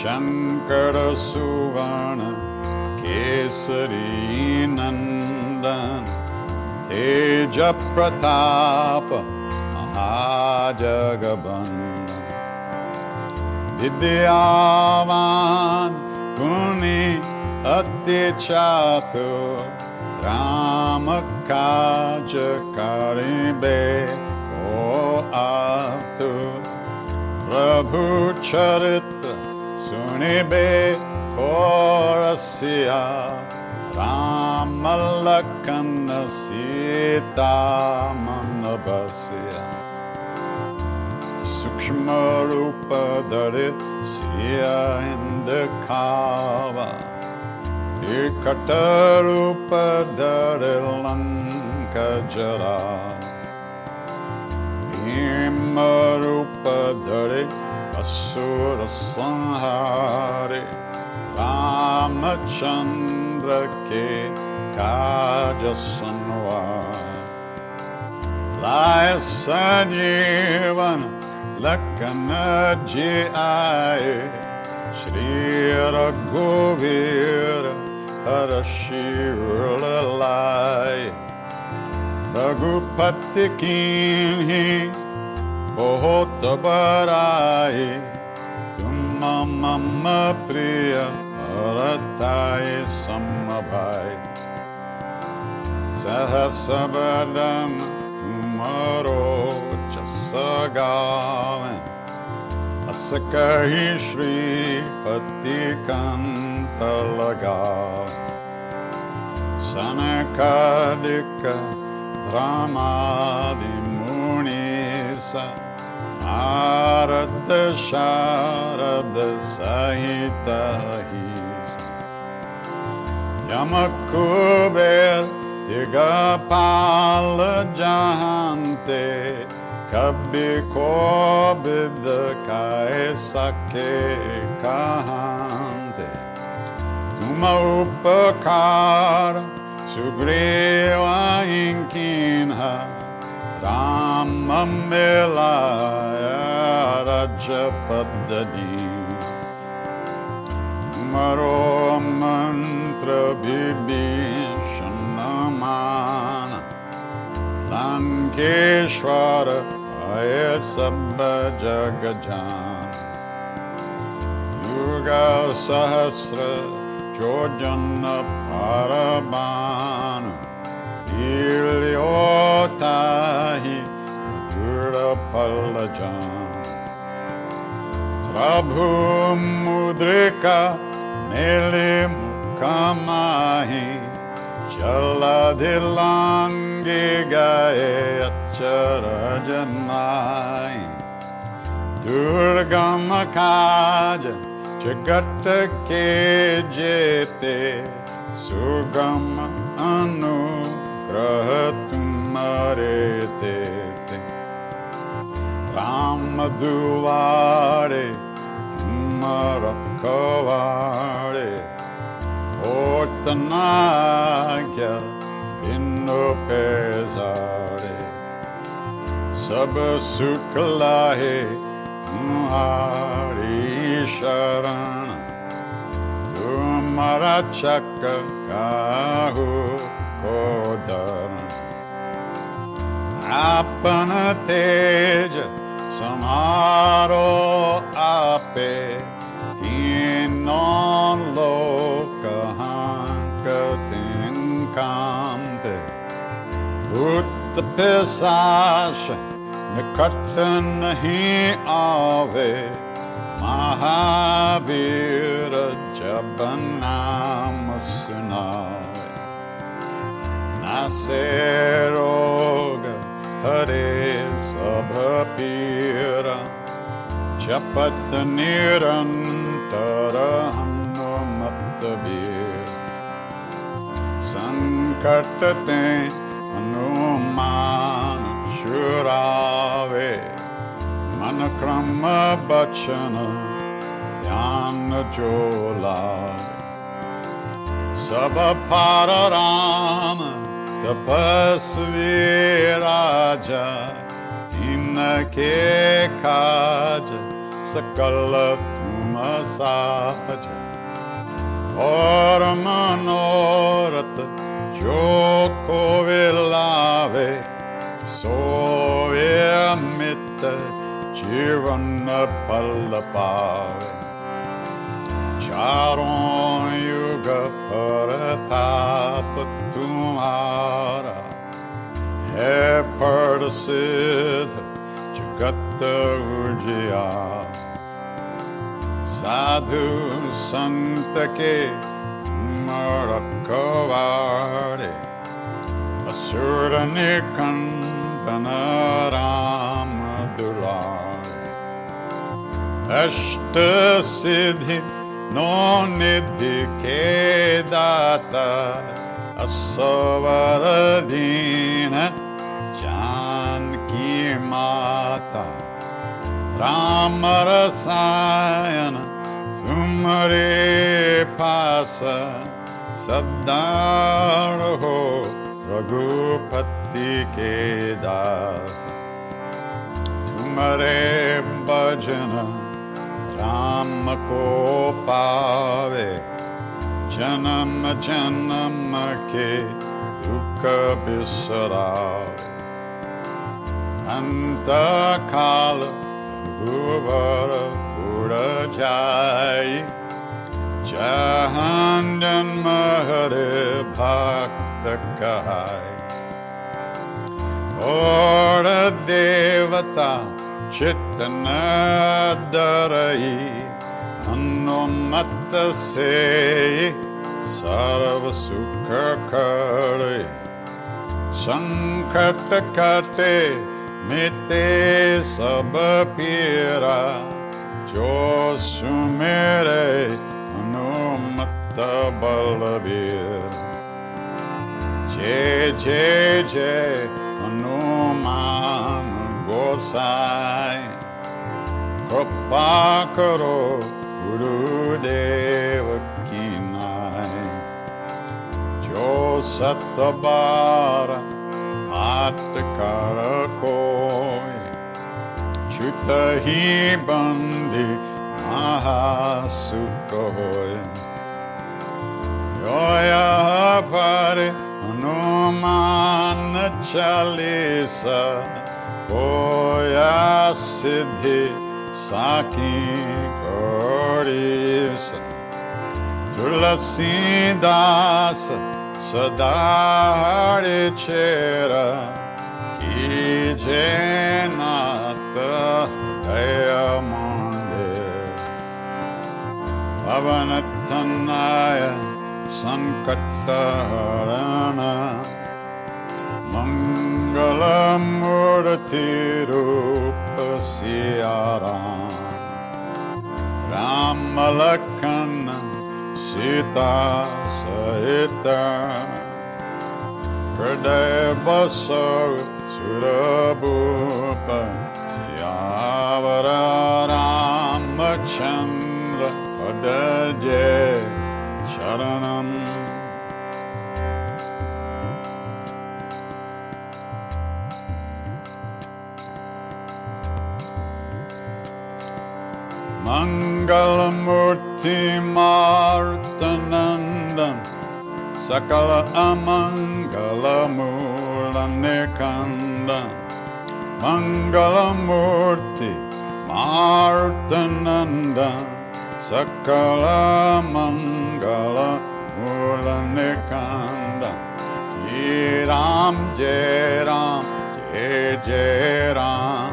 Speaker 2: शङ्करसुवर्ण केसरी नन्दन् तेजप्रताप महाजगबन् विद्यावान् पुनि अत्यचातु च रामकाजकर्बे ओ आप प्रभु Sunibe Korasya Ramalakana Sita Manabasya Sukshma Rupa Dharit Siya Indakava Ikata Rupa Dharit Lanka Jara Bhima Rupa Dharit Asura Sanhare Ramachandra Ke Kaja Sanwar Lai Sanjeevana Lakana Jai Shri Raghuveer Harashira Lai Raghupati Kinhi Bahut बहुत बराए। तुम मम प्रिय भरताय सहस सहसबलम तुमरो चसगावे अस कही श्रीपति कंत लगा सनकादिक भ्रमादि मुनि सा Bharat Sharad Sahita Yamakuber Yagapal Jahante Kabhi Kobid Kae Sake Kahante. Tuma Upakar Sugriva Inkinha Tamamilaya Rajapaddani Maro Mantra Bibhishanamana Lankeshwara Ayasabha Jagajan. Durga Sahasra Jojana Parabhanu Ilyo प्रभु मुद्रिका मेले मुखमाही चल दिलांगे गए अचरज जनाई दुर्गम काज जगत के जेते, सुगम अनुग्रह तुम मरे ते। दुआरे तुम रखवारे ओतनाग्या बिनु पेजारे सब सुख लाहे तुम्हारी शरण तुम्हारा चक काहू को दरण आपन तेज samaro ape tienon lokahankaten kamde ut pisash nikatan hi ave mahavira jabanam sunave naseroga हरे सभपीर चपत् निरन्तरहन्वमत्तवीर सङ्कट ते हनुमान शुरावे मन क्रम बचन ध्यान चोला तपस्वी राजा तिनके काज सकल तुम साज और मनोरथ जो को लावे सोवे अमित जीवन पल पावे चारों युग परताप तुम्हारा है पर सिद्ध जगत उजिया साधु संत के रखवारे असुर निकंदन राम दुलारे अष्ट सिद्धि non ebbe data a sovaradina Janki Mata Rama Rasayana tumre pasa सदार हो रघुपति के दास तुम्हारे भजन राम को पावे। जन्म जन्म के दुख बिसरावे। अंत काल गुबर उड़ जाय जहाँ जन्म हरे भक्त
Speaker 1: कहाय और देवता Chittanadarai Annonatase Saravasukakarai Sankatakate Mite Sabapira Josumere Anumata Balabir Jay Jay Jay Anuman gosai Kropa karo Guru Deva Kinai Jo Satabara Atakara Koi bandi Mahasukhoi Yoya pare Hanuman Chalisa ोया सिद्धि साखी गिलसी दास सदा जनात मे अवनथ सङ्कटहरण Mangalamurtirupasyadam Ramalakana Sita Sahita Pradebasa Surabhupa Siyavara Ramachandra Padarje charanam. Mangalamurti Martanandam Sakala Amangalamulanikandam Mangalamurti Martanandam Sakala Mangalamulanekandam Jai Ram Jai Ram Jai Jai Ram.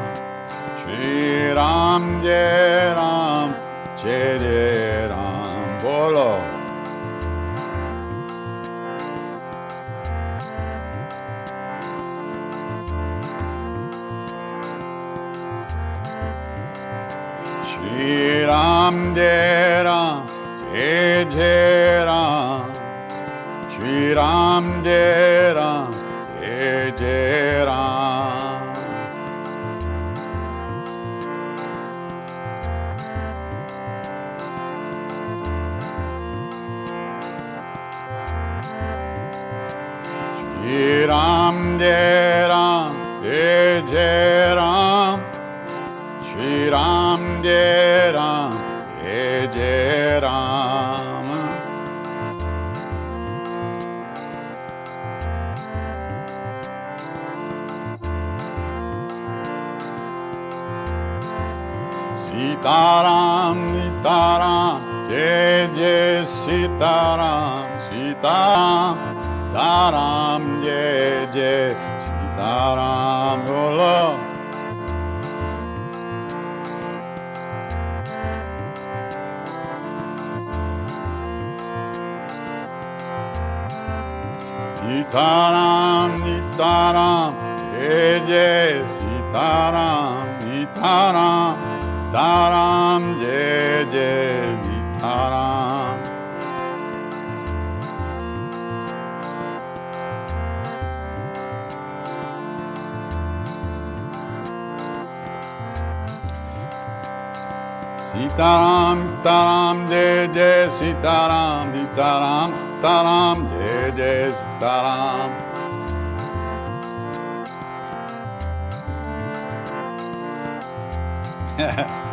Speaker 1: Ram, Ram, Jai Ram, Bolo. Ram, Ram, Jai Ram, Ram, Ram. Sitaram, Sitaram, Taram, Jai Jai, Sitaram, Bolo. Sitaram, Sitaram, Jai Jai, Sitaram, Sitaram, Taram, Jai Jai. Taram taram de de si taram di taram taram de de si taram. <laughs>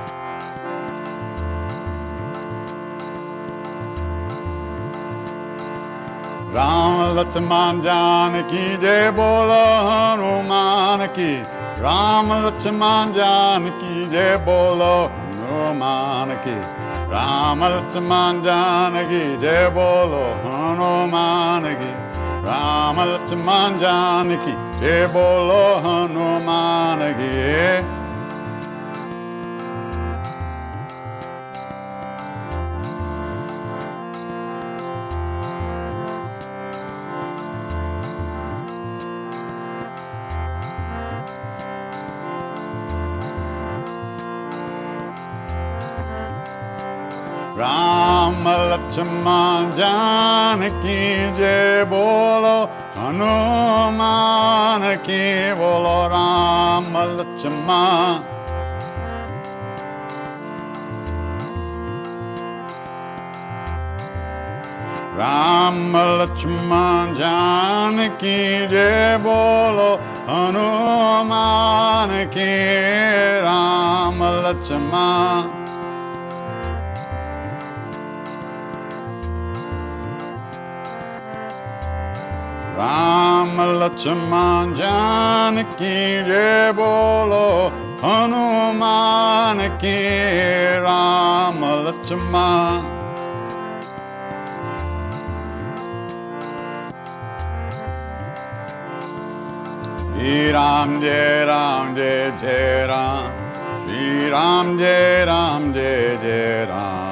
Speaker 1: Ram Lakshman Janaki de bolo Hanuman ki Ram Lakshman Janaki de bolo Janaki, Ramalchaman Janaki, Jai Hanumanaki, Ramalchaman Janaki, Jai Bolo सम्मा जान की जय बोलो, हनुमान की, बोलो, राम लक्ष्मा राम लक्ष्मण जान की जय बोलो, हनुमान की,
Speaker 2: राम लक्ष्मण राम लक्ष्मण जानकी जय बोलो हनुमान की राम लक्ष्मण श्री राम जय राम जय जय राम श्री राम जय राम जय जय Ram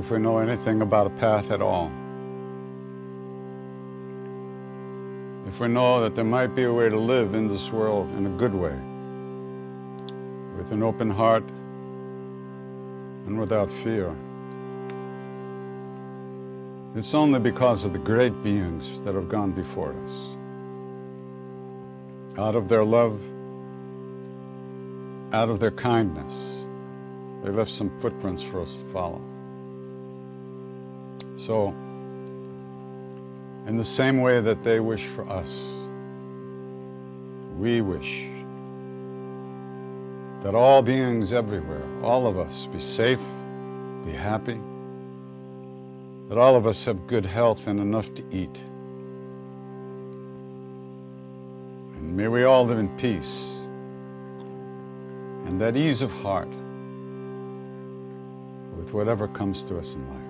Speaker 2: If we know anything about a path at all. If we know that there might be a way to live in this world in a good way, with an open heart and without fear, it's only because of the great beings that have gone before us. Out of their love, out of their kindness, they left some footprints for us to follow. So, in the same way that they wish for us, we wish that all beings everywhere, all of us, be safe, be happy, that all of us have good health and enough to eat. And may we all live in peace and that ease of heart with whatever comes to us in life.